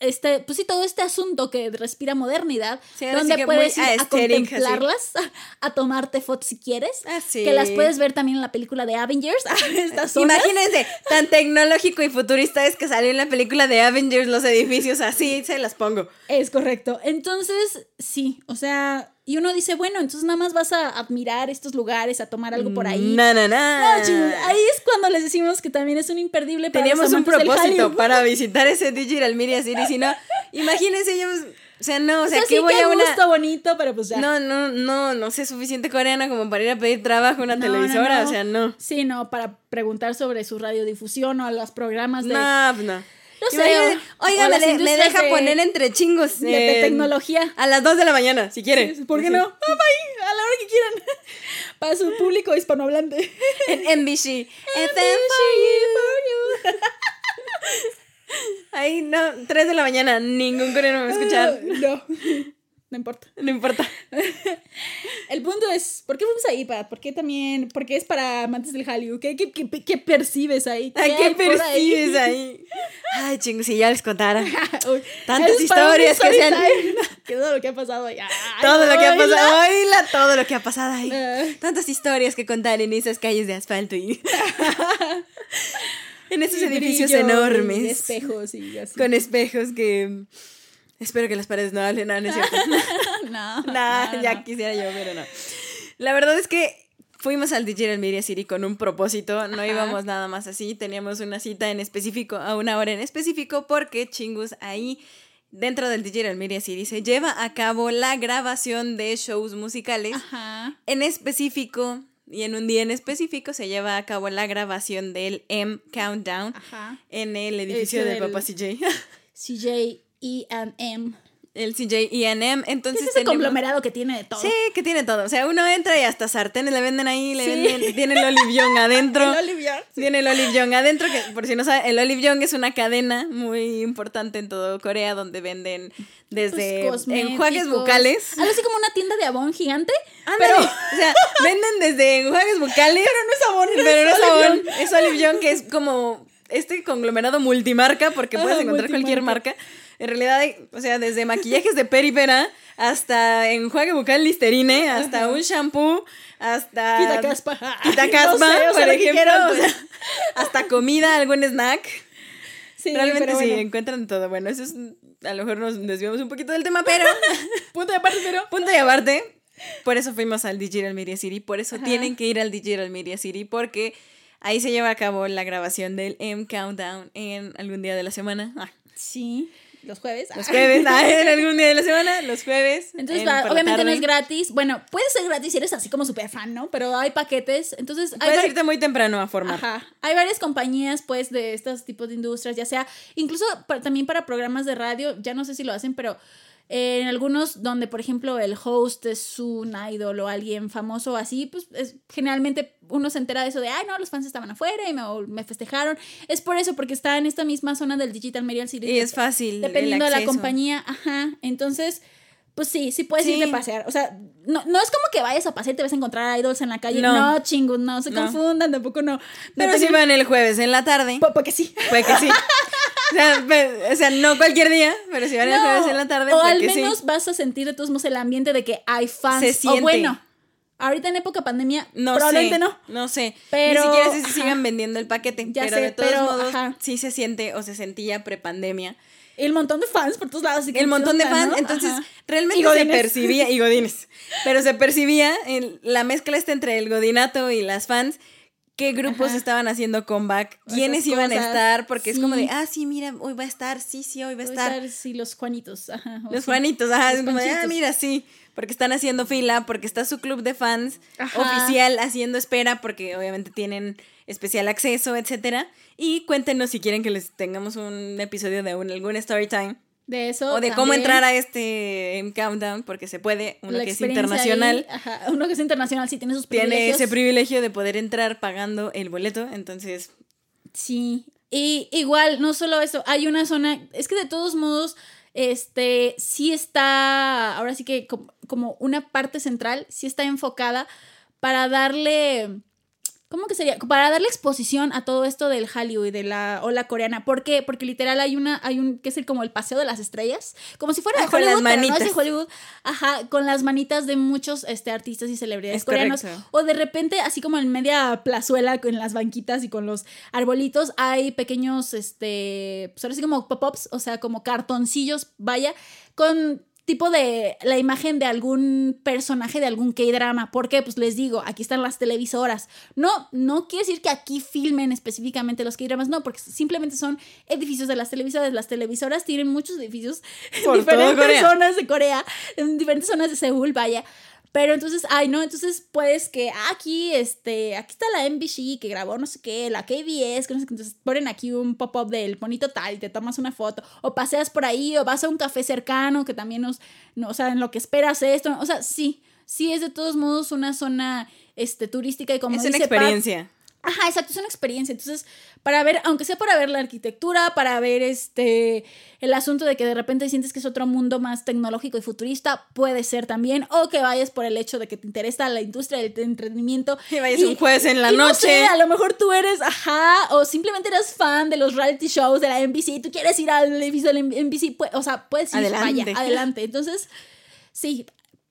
este, pues sí, todo este asunto que respira modernidad, Sí, donde puedes ir a así. contemplarlas, a tomarte fotos si quieres, Ah, sí. que las puedes ver también en la película de Avengers, estas zonas. Imagínense, tan tecnológico y futurista es que salió en la película de Avengers los edificios, así se las pongo. Es correcto. Entonces, sí, o sea, y uno dice, bueno, entonces nada más vas a admirar estos lugares, a tomar algo por ahí. Na, na, na. No, ahí es cuando les decimos que también es un imperdible para Teníamos los un propósito para visitar ese Digital Media City, si no, imagínense, llevamos O sea, no, o sea, O sea, que sí, voy a una. gusto bonito, pero pues ya. No, no, no, no sé suficiente coreano como para ir a pedir trabajo a una No, televisora, no. o sea, no. Sí, no, para preguntar sobre su radiodifusión o los programas de, No, pues no. No sé, Oiga, me, deja de- poner entre chingos. de- de eh, tecnología. A las 2 de la mañana, si quiere. ¿Por qué Sí. no? Ah, a la hora que quieran. Para su público hispanohablante. En NBC. FM for you. Ahí, no, 3 de la mañana, ningún coreano me va a escuchar. No, no importa. No importa. El punto es, ¿por qué fuimos ahí, Pat? ¿Por qué también? ¿Por qué es para amantes del Hallyu? ¿Qué, qué, qué, qué percibes ahí? ¿A qué ahí? percibes ahí? Ay, chingos, si ya les contara. Tantas historias que se han- todo lo que ha pasado ahí. Ay, Todo lo que ha pasado, oíla, todo lo que ha pasado ahí. Eh. Tantas historias que contar en esas calles de asfalto y en esos edificios brillo, y enormes espejos y así. con espejos que espero que las paredes no hablen, no, no es cierto. no, Nah, no, ya no. quisiera yo, pero no. La verdad es que fuimos al Digital Media City con un propósito, no Ajá. íbamos nada más así, teníamos una cita en específico, a una hora en específico, porque chingus ahí dentro del Digital Media City se lleva a cabo la grabación de shows musicales. Ajá. En específico, y en un día en específico, se lleva a cabo la grabación del M Countdown Ajá. en el edificio Ese de del- Papa CJ. CJ E and M. el CJ EM. Es Entonces ese conglomerado que tiene de todo. Sí, que tiene todo. O sea, uno entra y hasta sartenes le venden ahí, le Sí. venden, tiene el Olive Young adentro. El Olive Young. Tiene el Olive Young adentro, que por si no saben, el Olive Young es una cadena muy importante en todo Corea donde venden desde Pues, enjuagues bucales. Algo así como una tienda de Avon gigante. Pero, o sea, venden desde enjuagues bucales. Pero no es Avon, Pero no es Avon, es Olive Young, que es como este conglomerado multimarca, porque puedes Ajá, encontrar cualquier marca. En realidad, hay, o sea, desde maquillajes de peripera hasta enjuague bucal Listerine, hasta un shampoo, hasta... Quita caspa. Quita No caspa, sé, por ejemplo. o pues. sea, hasta comida, algún snack. Sí, Realmente sí, bueno. encuentran todo. Bueno, eso es... A lo mejor nos desviamos un poquito del tema, pero... Punto de aparte, pero. Punto y aparte, por eso fuimos al Digital Media City, por eso Ajá. tienen que ir al Digital Media City, porque ahí se lleva a cabo la grabación del M Countdown en algún día de la semana. Ah, Sí, los jueves. los jueves, ah, en algún día de la semana, los jueves. Entonces, va, obviamente no es gratis. Bueno, puede ser gratis si eres así como súper fan, ¿no? Pero hay paquetes. Entonces, hay Puedes irte muy temprano a formar. Ajá. Hay varias compañías, pues, de estos tipos de industrias, ya sea, incluso también para programas de radio, ya no sé si lo hacen, pero eh, en algunos donde, por ejemplo, el host es un idol o alguien famoso así, pues es- generalmente uno se entera de eso de, ay, no, los fans estaban afuera y me, o me festejaron. Es por eso, porque está en esta misma zona del Digital Media City. Y es fácil. Dependiendo de la compañía, ajá. Entonces, pues sí, sí puedes Sí. irte a pasear. O sea, no, no es como que vayas a pasear y te vas a encontrar idols en la calle. No. No, chingos, no se No. confundan, tampoco no. no Pero si tengan- van el jueves en la tarde, Po- Porque sí. puede que sí. O sea, o sea, no cualquier día, pero si van el No, jueves en la tarde, o al que sí. menos vas a sentir de todos modos el ambiente de que hay fans. Se O siente. bueno, ahorita en época pandemia, No probablemente sé, no. No sé. Pero- Ni siquiera sé si ajá. sigan vendiendo el paquete. Ya pero sé, de todos pero, modos, ajá. sí se siente o se sentía prepandemia. El montón de fans por todos lados. que, El montón de ¿qué onda, fans. no? Entonces, Ajá. realmente Y se percibía. Y godines. Pero se percibía en la mezcla esta entre el godinato y las fans. ¿Qué grupos Ajá. estaban haciendo comeback? ¿Quiénes iban a estar? Porque es como de, ah, sí, mira, hoy va a estar, sí, sí, hoy va a estar. estar, sí, los Juanitos. Ajá, Los sí. Juanitos, ajá, Los es como de, ah, mira, sí, porque están haciendo fila, porque está su club de fans Ajá. oficial haciendo espera, porque obviamente tienen especial acceso, etcétera. Y cuéntenos si quieren que les tengamos un episodio de un, algún story time De eso. o de cómo entrar a este countdown, porque se puede, uno La que es internacional. ahí, ajá, uno que es internacional sí tiene sus Tiene privilegios. ese privilegio de poder entrar pagando el boleto, entonces Sí. Y igual, no solo eso, hay una zona, es que de todos modos, este, sí está, ahora sí que como, como una parte central, sí está enfocada para darle, ¿cómo que sería? Para darle exposición a todo esto del Hallyu y de la ola coreana. ¿Por qué? Porque literal hay una, hay un, que es el, como el paseo de las estrellas, como si fuera Ah, de con las Hollywood, pero no es de. Hollywood, ajá, con las manitas de muchos este, artistas y celebridades Es coreanos. correcto. O de repente, así como en media plazuela, con las banquitas y con los arbolitos, hay pequeños, este, pues ahora sí como pop-ups, o sea, como cartoncillos, vaya, con tipo de la imagen de algún personaje de algún K-drama. ¿Por qué? Pues les digo, aquí están las televisoras. No, no quiere decir que aquí filmen específicamente los K-dramas, no, porque simplemente son edificios de las televisoras. Las televisoras tienen muchos edificios Por en diferentes zonas de Corea, en diferentes zonas de Seúl, vaya. Pero entonces, ay, no, entonces puedes que ah, aquí, este, aquí está la NBC que grabó no sé qué, la KBS, que no sé qué, entonces ponen aquí un pop-up del bonito tal y te tomas una foto, o paseas por ahí, o vas a un café cercano que también nos, no, o sea, en lo que esperas esto, o sea, sí, sí es de todos modos una zona, este, turística y como es una Pat, experiencia. Ajá, exacto, es una experiencia. Entonces, para ver, aunque sea para ver la arquitectura, para ver este el asunto de que de repente sientes que es otro mundo más tecnológico y futurista, puede ser también. O que vayas por el hecho de que te interesa la industria del entretenimiento. Y vayas un jueves en la y no noche. sé, a lo mejor tú eres, ajá, o simplemente eres fan de los reality shows de la NBC, tú quieres ir al edificio de la NBC, pu- o sea, puedes ir, Adelante. vaya, adelante. Entonces, sí,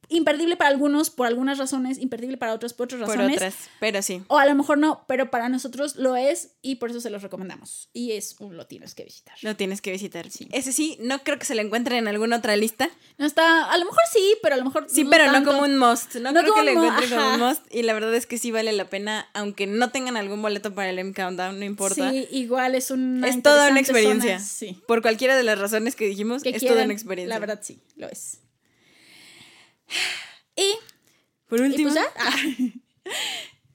imperdible para algunos por algunas razones, imperdible para otros por otras Por razones. otras, pero sí. O a lo mejor no, pero para nosotros lo es y por eso se los recomendamos. Y es un lo tienes que visitar. Lo tienes que visitar. Ese sí, no creo que se lo encuentren en alguna otra lista. No está, a lo mejor sí, pero a lo mejor Sí, pero no como un must. No, No creo que lo un encuentren como un must. Y la verdad es que sí vale la pena, aunque no tengan algún boleto para el M Countdown, no importa. Sí, igual es una es toda una experiencia. zona, Sí. Por cualquiera de las razones que dijimos, Que es quieran, toda una experiencia. La verdad sí, lo es. Y, Por y último, pues. Ah,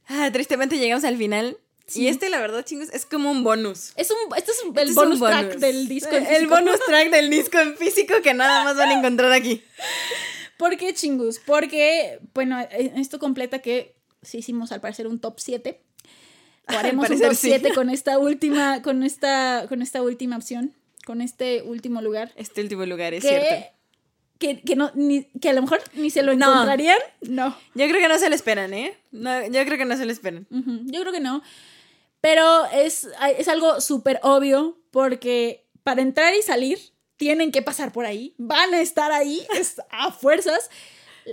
ah, tristemente llegamos al final. Sí. Y este, la verdad, chingos, es como un bonus. es un, este es el Este es un bonus track del disco. en El físico. bonus track del disco en físico que nada más van a encontrar aquí. ¿Por qué chingus? Porque, bueno, esto completa que sí hicimos al parecer un top 7. O Al haremos un top sí. 7 con esta última, con esta, con esta última opción, con este último lugar. Este último lugar, es cierto. Que, que, no, ni- que a lo mejor ni se lo encontrarían. No. Yo creo que no se lo esperan, ¿eh? No, yo creo que no se lo esperan. Yo creo que no. Pero es, es algo súper obvio porque para entrar y salir tienen que pasar por ahí. Van a estar ahí es a fuerzas.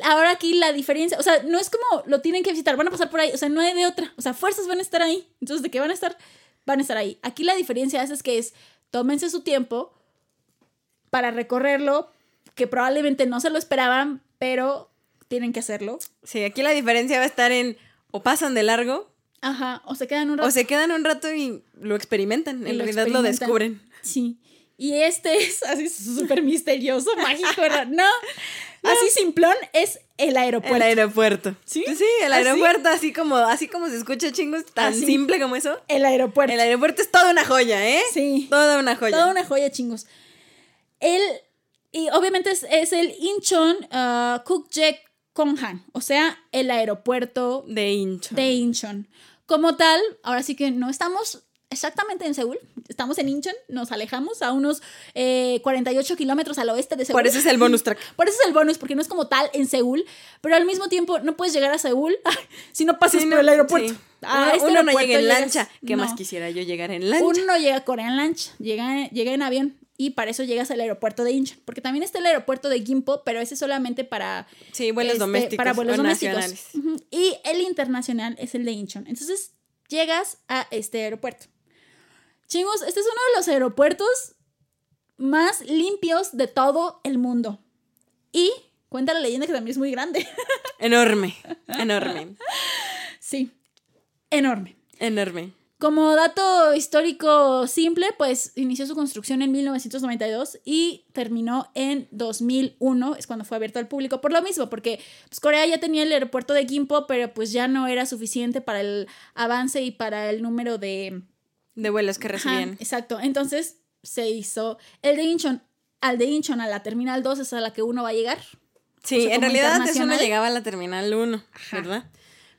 Ahora aquí la diferencia, o sea, no es como lo tienen que visitar, van a pasar por ahí, o sea, no hay de otra, o sea, fuerzas van a estar ahí. Entonces, de que van a estar, van a estar ahí. Aquí la diferencia es, es que es, tómense su tiempo para recorrerlo, que probablemente no se lo esperaban, pero tienen que hacerlo. Sí, aquí la diferencia va a estar en o pasan de largo Ajá, o se quedan un rato. o se quedan un rato y lo experimentan. En lo realidad lo descubren. Sí. Y este es así súper misterioso, mágico. No, así simplón es el aeropuerto. El aeropuerto. ¿Sí? Sí, el ¿Así? aeropuerto, así como, así como se escucha chingos, tan Así. simple como eso. El aeropuerto. El aeropuerto es toda una joya, ¿eh? Sí. Toda una joya. Toda una joya, chingos. El, y obviamente es, es el Incheon uh, Kukje Konghan, o sea, el aeropuerto De hincho. de Incheon. Como tal, ahora sí que no estamos exactamente en Seúl, estamos en Incheon, nos alejamos a unos eh, 48 kilómetros al oeste de Seúl. Por eso es el bonus track. Por eso es el bonus, porque no es como tal en Seúl, pero al mismo tiempo no puedes llegar a Seúl si no pasas Sí, por el aeropuerto. sí. Este uno no llega en llegas- lancha. ¿Qué no. más quisiera yo llegar en lancha? Uno no llega a Corea en lancha, llega, llega en avión. Y para eso llegas al aeropuerto de Incheon. Porque también está el aeropuerto de Gimpo, pero ese solamente para... Sí, vuelos este, domésticos. Para vuelos domésticos. Y el internacional es el de Incheon. Entonces llegas a este aeropuerto. Chingos, este es uno de los aeropuertos más limpios de todo el mundo. Y cuenta la leyenda que también es muy grande. Enorme. Enorme. sí, enorme. Enorme. Como dato histórico simple, pues inició su construcción en 1992 y terminó en 2001, es cuando fue abierto al público, por lo mismo, porque pues, Corea ya tenía el aeropuerto de Gimpo, pero pues ya no era suficiente para el avance y para el número de... De vuelos que Ajá, recibían. exacto, entonces se hizo el de Incheon, al de Incheon, a la Terminal 2 es a la que uno va a llegar. Sí, o sea, en realidad antes uno llegaba a la terminal 1, Ajá. ¿verdad?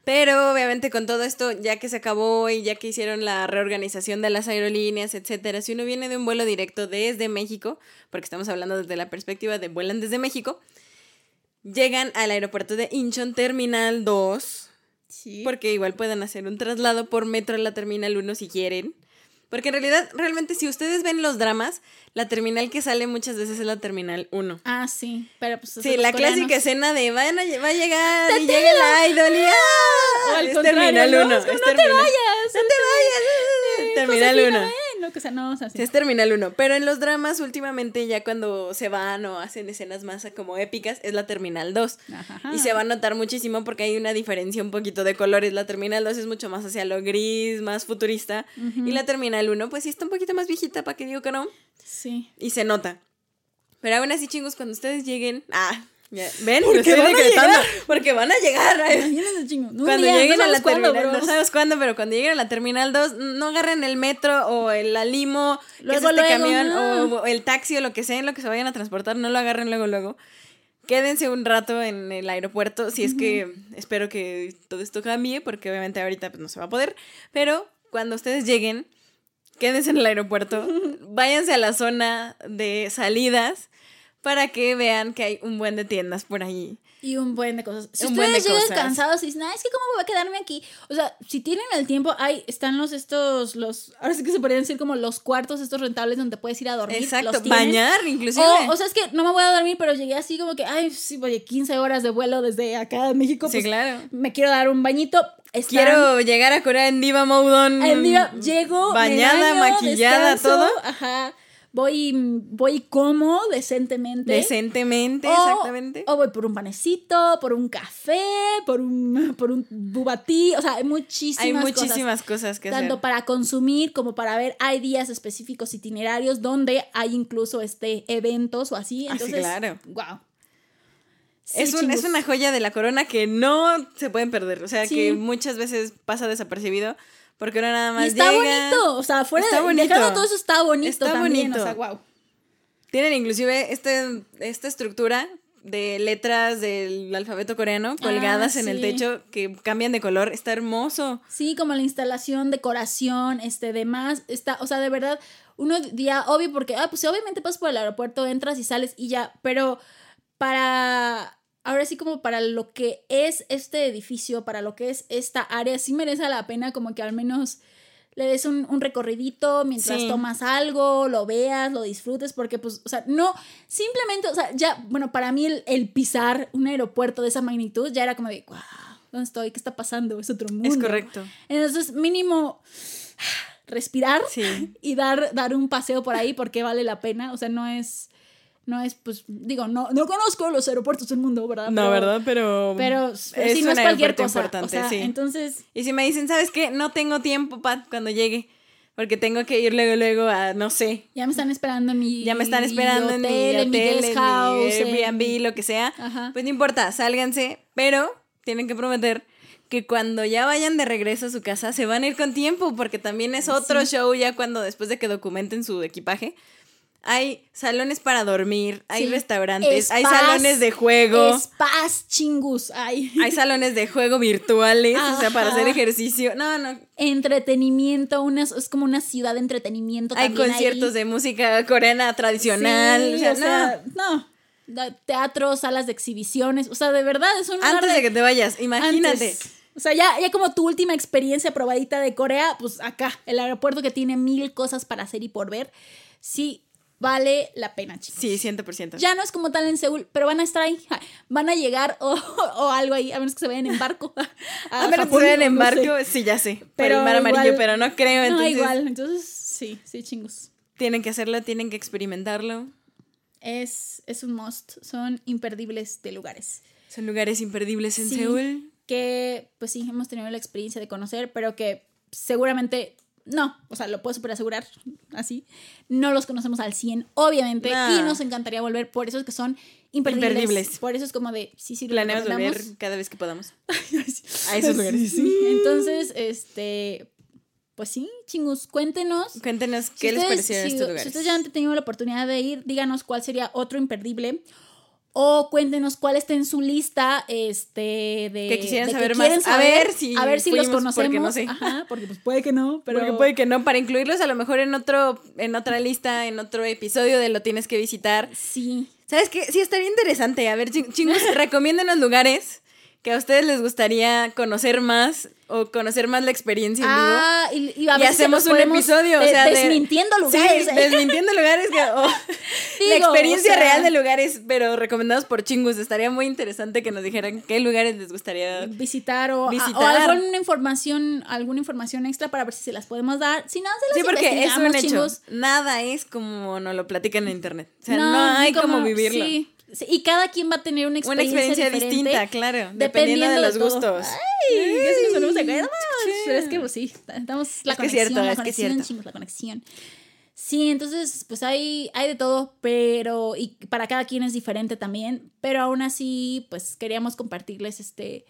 Pero obviamente con todo esto, ya que se acabó y ya que hicieron la reorganización de las aerolíneas, etcétera, si uno viene de un vuelo directo desde México, porque estamos hablando desde la perspectiva de vuelan desde México, llegan al aeropuerto de Incheon Terminal 2, Sí. porque igual pueden hacer un traslado por metro a la terminal 1 si quieren. Porque en realidad, realmente, si ustedes ven los dramas, la terminal que sale muchas veces es la terminal 1. Ah, sí, pero pues... Sí, la coreanos- clásica escena de van a, va a llegar y llega el idol y ¡ah! O al es terminal ¿no? 1. Es como, no te vayas, No te vayas. Eh, terminal Josefina, 1. no, que sea, no, o sea, sí. Sí, es Terminal 1. Pero en los dramas, últimamente, ya cuando se van o hacen escenas más como épicas, es la Terminal 2. Ajá. Y se va a notar muchísimo porque hay una diferencia un poquito de colores. La Terminal 2 es mucho más hacia lo gris, más futurista. Y la Terminal 1, pues sí está un poquito más viejita, para que digo que no. Sí. Y se nota. Pero aún así, chingos, cuando ustedes lleguen. Ah, ya, ven, Porque estoy van a llegar. Porque van a llegar. Cuando día, lleguen no a la cuándo, terminal, no sabes cuándo, pero cuando lleguen a la terminal 2, no agarren el metro o el la limo, Luego, es este luego, camión, o el taxi o lo que sea en lo que se vayan a transportar, no lo agarren luego, luego. Quédense un rato en el aeropuerto, si es que espero que todo esto cambie, porque obviamente ahorita pues, no se va a poder, pero cuando ustedes lleguen, quédense en el aeropuerto, váyanse a la zona de salidas para que vean que hay un buen de tiendas por ahí. Y un buen de cosas. Si Un buen ustedes de llegan cosas. cansados y dicen, "Ay, es que cómo voy a quedarme aquí. O sea, si tienen el tiempo, hay, están los estos, los, ahora sí que se podrían decir como los cuartos estos rentables donde puedes ir a dormir. Exacto, los bañar inclusive. O, o sea, es que no me voy a dormir, pero llegué así como que, ay, sí, oye, 15 horas de vuelo desde acá de México. sí, pues, claro. Me quiero dar un bañito. Están- Quiero llegar a Corea en Diva Mode on. El día llego, Bañada, baño, maquillada, descanso, todo. Ajá. Voy, voy como decentemente. Decentemente, O- exactamente. O voy por un panecito, por un café, por un, por un bubatí. O sea, hay muchísimas Hay cosas. muchísimas cosas, que Tanto hacer. para consumir como para ver. Hay días específicos itinerarios donde hay incluso este eventos o así. Ah, sí, Entonces, claro. Wow. es, un- es una joya de la corona que no se pueden perder. O sea, Sí. que muchas veces pasa desapercibido. Porque uno nada más Y está llega. bonito. O sea, fuera Está de bonito. dejando todo eso está bonito Está también. bonito. O sea, wow. Tienen inclusive este, esta estructura de letras del alfabeto coreano colgadas en el techo que cambian de color. Está hermoso. Sí, como la instalación, decoración, este, demás, está, o sea, de verdad, uno día, obvio, porque, ah, pues obviamente pasas por el aeropuerto, entras y sales y ya, pero para, ahora sí como para lo que es este edificio, para lo que es esta área, sí merece la pena como que al menos le des un, un recorridito mientras Sí. tomas algo, lo veas, lo disfrutes, porque pues, o sea, no, simplemente, o sea, ya, bueno, para mí el, el pisar un aeropuerto de esa magnitud ya era como de, wow, ¿dónde estoy? ¿Qué está pasando? Es otro mundo. Es correcto. Entonces, mínimo respirar Sí. y dar, dar un paseo por ahí porque vale la pena. O sea, no es, no es, pues, digo, no, no conozco los aeropuertos del mundo, ¿verdad? No, Pero- ¿verdad? Pero. Pero, es sí, no es cualquier cosa. importante, o sea, sí. entonces, Y si me dicen, ¿sabes qué? No tengo tiempo, Pat, cuando llegue. Porque tengo que ir luego, luego a, no sé. ya me están esperando en mi Ya me están esperando en mi hotel, en mi hotel, guest en house, mi en- Airbnb, lo que sea. Ajá. Pues no importa, sálganse. Pero tienen que prometer que cuando ya vayan de regreso a su casa se van a ir con tiempo. Porque también es otro show ya cuando después de que documenten su equipaje. Hay salones para dormir, hay Sí. restaurantes, hay salones de juego. Spas chingus. Ay. Hay salones de juego virtuales, o sea, para hacer ejercicio. No, no. Entretenimiento, una, es como una ciudad de entretenimiento. Hay también conciertos ahí. de música coreana tradicional. Sí, o sea, no. no. Da- Teatro, salas de exhibiciones. O sea, de verdad es un Antes de que te vayas, imagínate. Antes. O sea, ya, ya como tu última experiencia probadita de Corea, pues acá, el aeropuerto que tiene mil cosas para hacer y por ver, sí vale la pena, chicos. Sí, 100%. Ya no es como tal en Seúl, pero van a estar ahí, van a llegar o, o algo ahí, a menos que se vayan en barco. A, A menos que se vean en no sé. barco, sí, ya sé. Pero el mar amarillo, pero no creo. No, Entonces, igual, entonces sí, sí, chingos. tienen que hacerlo, tienen que experimentarlo. Es, es un must, son imperdibles de lugares. Son lugares imperdibles en Sí. Seúl. que pues sí, hemos tenido la experiencia de conocer, pero que seguramente no, o sea, lo puedo super asegurar así, no los conocemos al 100, obviamente, y nos encantaría volver, por eso es que son imperdibles. Imperdibles. Por eso es como de, sí, sí, lo Planeamos volver cada vez que podamos. a esos lugares. Entonces, este, pues sí, chingus, cuéntenos. Cuéntenos Si qué les ustedes- parecieron si- estos Si lugares. ustedes ya han tenido la oportunidad de ir, díganos cuál sería otro imperdible. O cuéntenos cuál está en su lista este, de. Que quisieran de saber más. A ver si A ver si los fuimos, porque conocemos. no sé. Ajá, porque pues puede que no, pero. Porque puede que no, para incluirlos a lo mejor en otro, en otra lista, en otro episodio de lo tienes que visitar. Sí. ¿Sabes qué? Sí, estaría interesante. A ver, ching- chingos, recomiéndenos lugares que a ustedes les gustaría conocer más o conocer más la experiencia en vivo. Ah, y, y a Y ver si hacemos un episodio, o sea, de- desmintiendo Sí, lugares. ¿eh? desmintiendo lugares que, o la experiencia o sea- real de lugares, pero recomendados por chingus. Estaría muy interesante que nos dijeran qué lugares les gustaría. visitar o, Visitar. o alguna información, alguna información extra para ver si se las podemos dar. Si no, se Sí, las porque es un hecho. chingos. Nada es como nos lo platican en internet. O sea, no, hay ni como, vivirlo. sí. Y cada quien va a tener una Una experiencia, experiencia diferente, distinta, claro. Dependiendo, de los todo. gustos. Ay, de acuerdo. Sí. Pero es que, pues sí, damos la Es que es conexión, cierto, la es que es conexión, cierto. chingos, la conexión. Sí, entonces, pues hay, hay de todo, pero, y para cada quien es diferente también, pero aún así, pues queríamos compartirles este,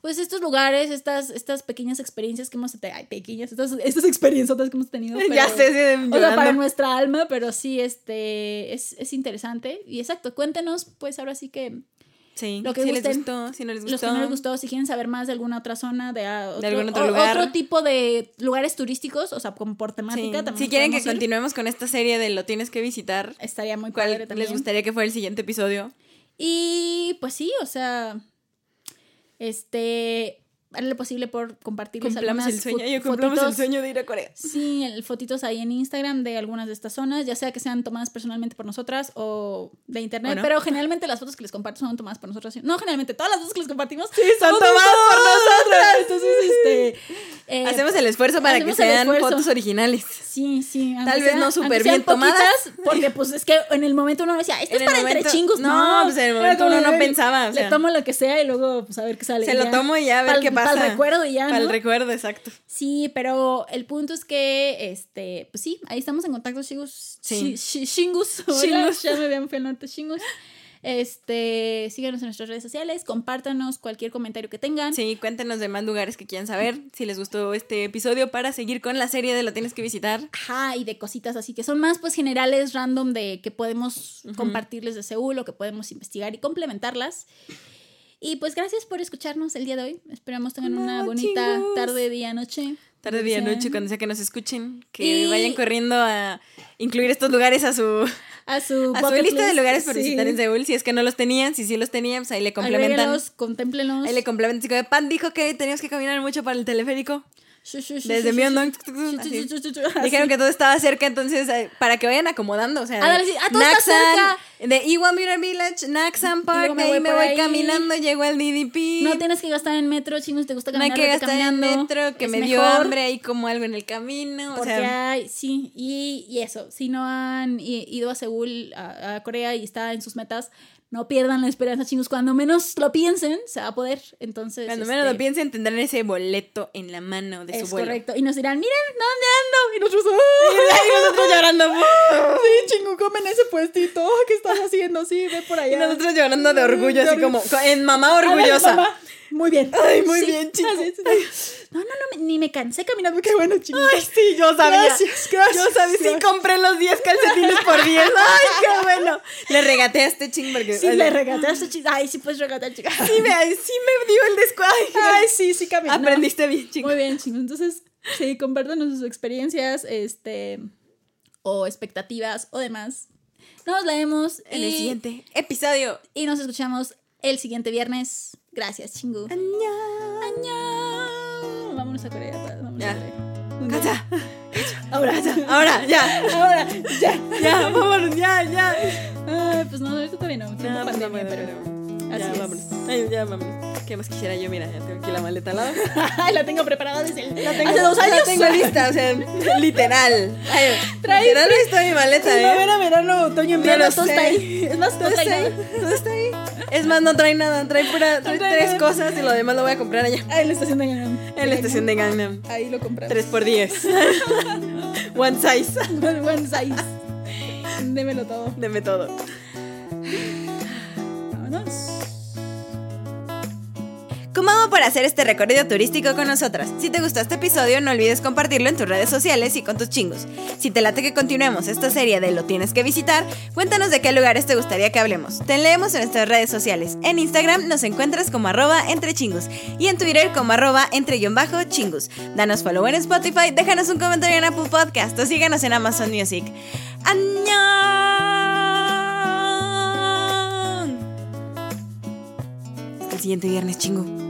pues estos lugares, estas, estas pequeñas experiencias que hemos tenido, ay, pequeñas, estas, estas experiencias que hemos tenido. ya sé, sí, o sea, para nuestra alma, pero sí, este, es, es interesante. Y exacto, cuéntenos, pues ahora sí que Sí, lo que si les gusten. gustó, si no les gustó. los que no les gustó, si quieren saber más de alguna otra zona, de, ah, otro, algún otro o- lugar. otro tipo de lugares turísticos, o sea, como por Sí. temática también. Si quieren que ir. continuemos con esta serie de Lo tienes que visitar, estaría muy ¿cuál padre también. les gustaría que fuera el siguiente episodio? Y pues sí, o sea, este, haré lo posible por compartirles Cumplamos algunas el sueño, fo- yo cumplamos el sueño de ir a Corea. Sí, el, fotitos ahí en Instagram de algunas de estas zonas, ya sea que sean tomadas personalmente por nosotras o de internet, ¿O no? pero generalmente las fotos que les comparto son tomadas por nosotras. No, generalmente todas las fotos que les compartimos son tomadas por nosotras. Entonces, este... eh, Hacemos el esfuerzo para que sean fotos originales. Sí, sí. Tal vez no súper bien tomadas. Porque pues es que en el momento uno decía, esto es para momento- entre chingos. no, No, pues en el momento uno no pensaba, o sea. le tomo lo que sea y luego pues a ver qué sale. Se lo tomo y ya a ver qué pasa. Para el recuerdo y ya, Para el recuerdo, exacto. Sí, pero el punto es que, este, pues sí, ahí estamos en contacto, Shingus. Sí. Shi- Shingus. Ya me habían fui al norte, Shingus. Este, síganos en nuestras redes sociales, compártanos cualquier comentario que tengan. Sí, cuéntenos de más lugares que quieran saber, si les gustó este episodio para seguir con la serie de Lo tienes que visitar. Ajá, y de cositas así que son más pues generales, random, de que podemos compartirles de Seúl o que podemos investigar y complementarlas. Y pues gracias por escucharnos el día de hoy. Esperamos tengan una bonita chingos. tarde, día, noche. Tarde, día, noche, cuando sea que nos escuchen, que Y- vayan corriendo a incluir estos lugares a su, A su, a su lista de lugares por sí. visitar en Seúl. Si es que no los tenían, si sí los tenían, pues ahí le complementan. Agréguelos, contémplenos. Ahí le complementan. Pan dijo que teníamos que caminar mucho para el teleférico. Desde así. Dijeron que todo estaba cerca, entonces para que vayan acomodando, o sea, Ah, sí. Ah, todo está cerca. de Beauty Village, Naxan Park, de ahí me voy ahí. caminando, llego al DDP. No tienes que gastar en metro, chingos, te gusta No hay caminar. que gastar en metro, que me dio hambre ahí como algo en el camino, o Porque sea, hay, sí, y, y eso, si no han ido a Seúl, a, a Corea y está en sus metas, no pierdan la esperanza, chingos. Cuando menos lo piensen, se va a poder. Entonces, cuando menos lo este, piensen tendrán ese boleto en la mano de su Es vuelo. correcto. Y nos dirán, miren, ¿dónde ando? Y nosotros, ¡ah! Y nosotros llorando, sí, chingo, comen ese puestito. ¿Qué estás haciendo? Sí, ve por y allá. nosotros llorando de orgullo, así como en mamá ver, orgullosa. mamá, Muy bien. Ay, muy bien, sí, sí. No, no, no, me- ni me cansé caminando. Qué bueno, chingos. Ay, sí, yo sabía. Gracias, gracias. Yo sabía, sí compré los 10 calcetines por 10. Ay, qué bueno. Le regateé a este ching porque. Sí, le regateaste, chicos. Ay, sí, puedes regatear, chica. Sí me, sí me dio el descuento. Ay, sí, sí, caminó. Aprendiste bien, chico. Muy bien, chicos. Entonces, sí, compártanos sus experiencias, este, o expectativas o demás. Nos leemos En y, el siguiente episodio. y nos escuchamos el siguiente viernes. Gracias, chingu. Añá. Vámonos a Corea. pa- Vámonos Ya. a Corea. Cacha. Ahora, ya. Ahora, ya. Ahora, ya. Ya, vámonos, ya, ya. Ay, pues no, ahorita todavía no. No, pues no pandemia, puedo, pero. Ya, Así es. vámonos. Ay, ya, vámonos. ¿Qué más quisiera yo? Mira, ya tengo aquí la maleta al lado. La tengo preparada desde el- La tengo, hace dos años. La tengo lista, o sea, literal. Ay, literal está mi maleta, ¿eh? Primavera, verano, otoño, invierno, todo está ahí. Es más, Todo está ahí, todo está ahí. Es más, no trae nada, trae pura, trae trae tres cosas y lo demás lo voy a comprar allá. Ah, en la estación de Gangnam. En la estación de Gangnam. Ahí lo compramos. 3 por 10 One size. One size. Démelo todo. Deme todo. Vámonos. ¿Cómo hago para hacer este recorrido turístico con nosotras? Si te gustó este episodio, no olvides compartirlo en tus redes sociales y con tus chingos. Si te late que continuemos esta serie de Lo tienes que visitar, cuéntanos de qué lugares te gustaría que hablemos. Te leemos en nuestras redes sociales. En Instagram nos encuentras como arroba entre chingus y en Twitter como arroba entre bajo chingus. Danos follow en Spotify, déjanos un comentario en Apple Podcast o síganos en Amazon Music. ¡Añón! Siguiente viernes, chingo.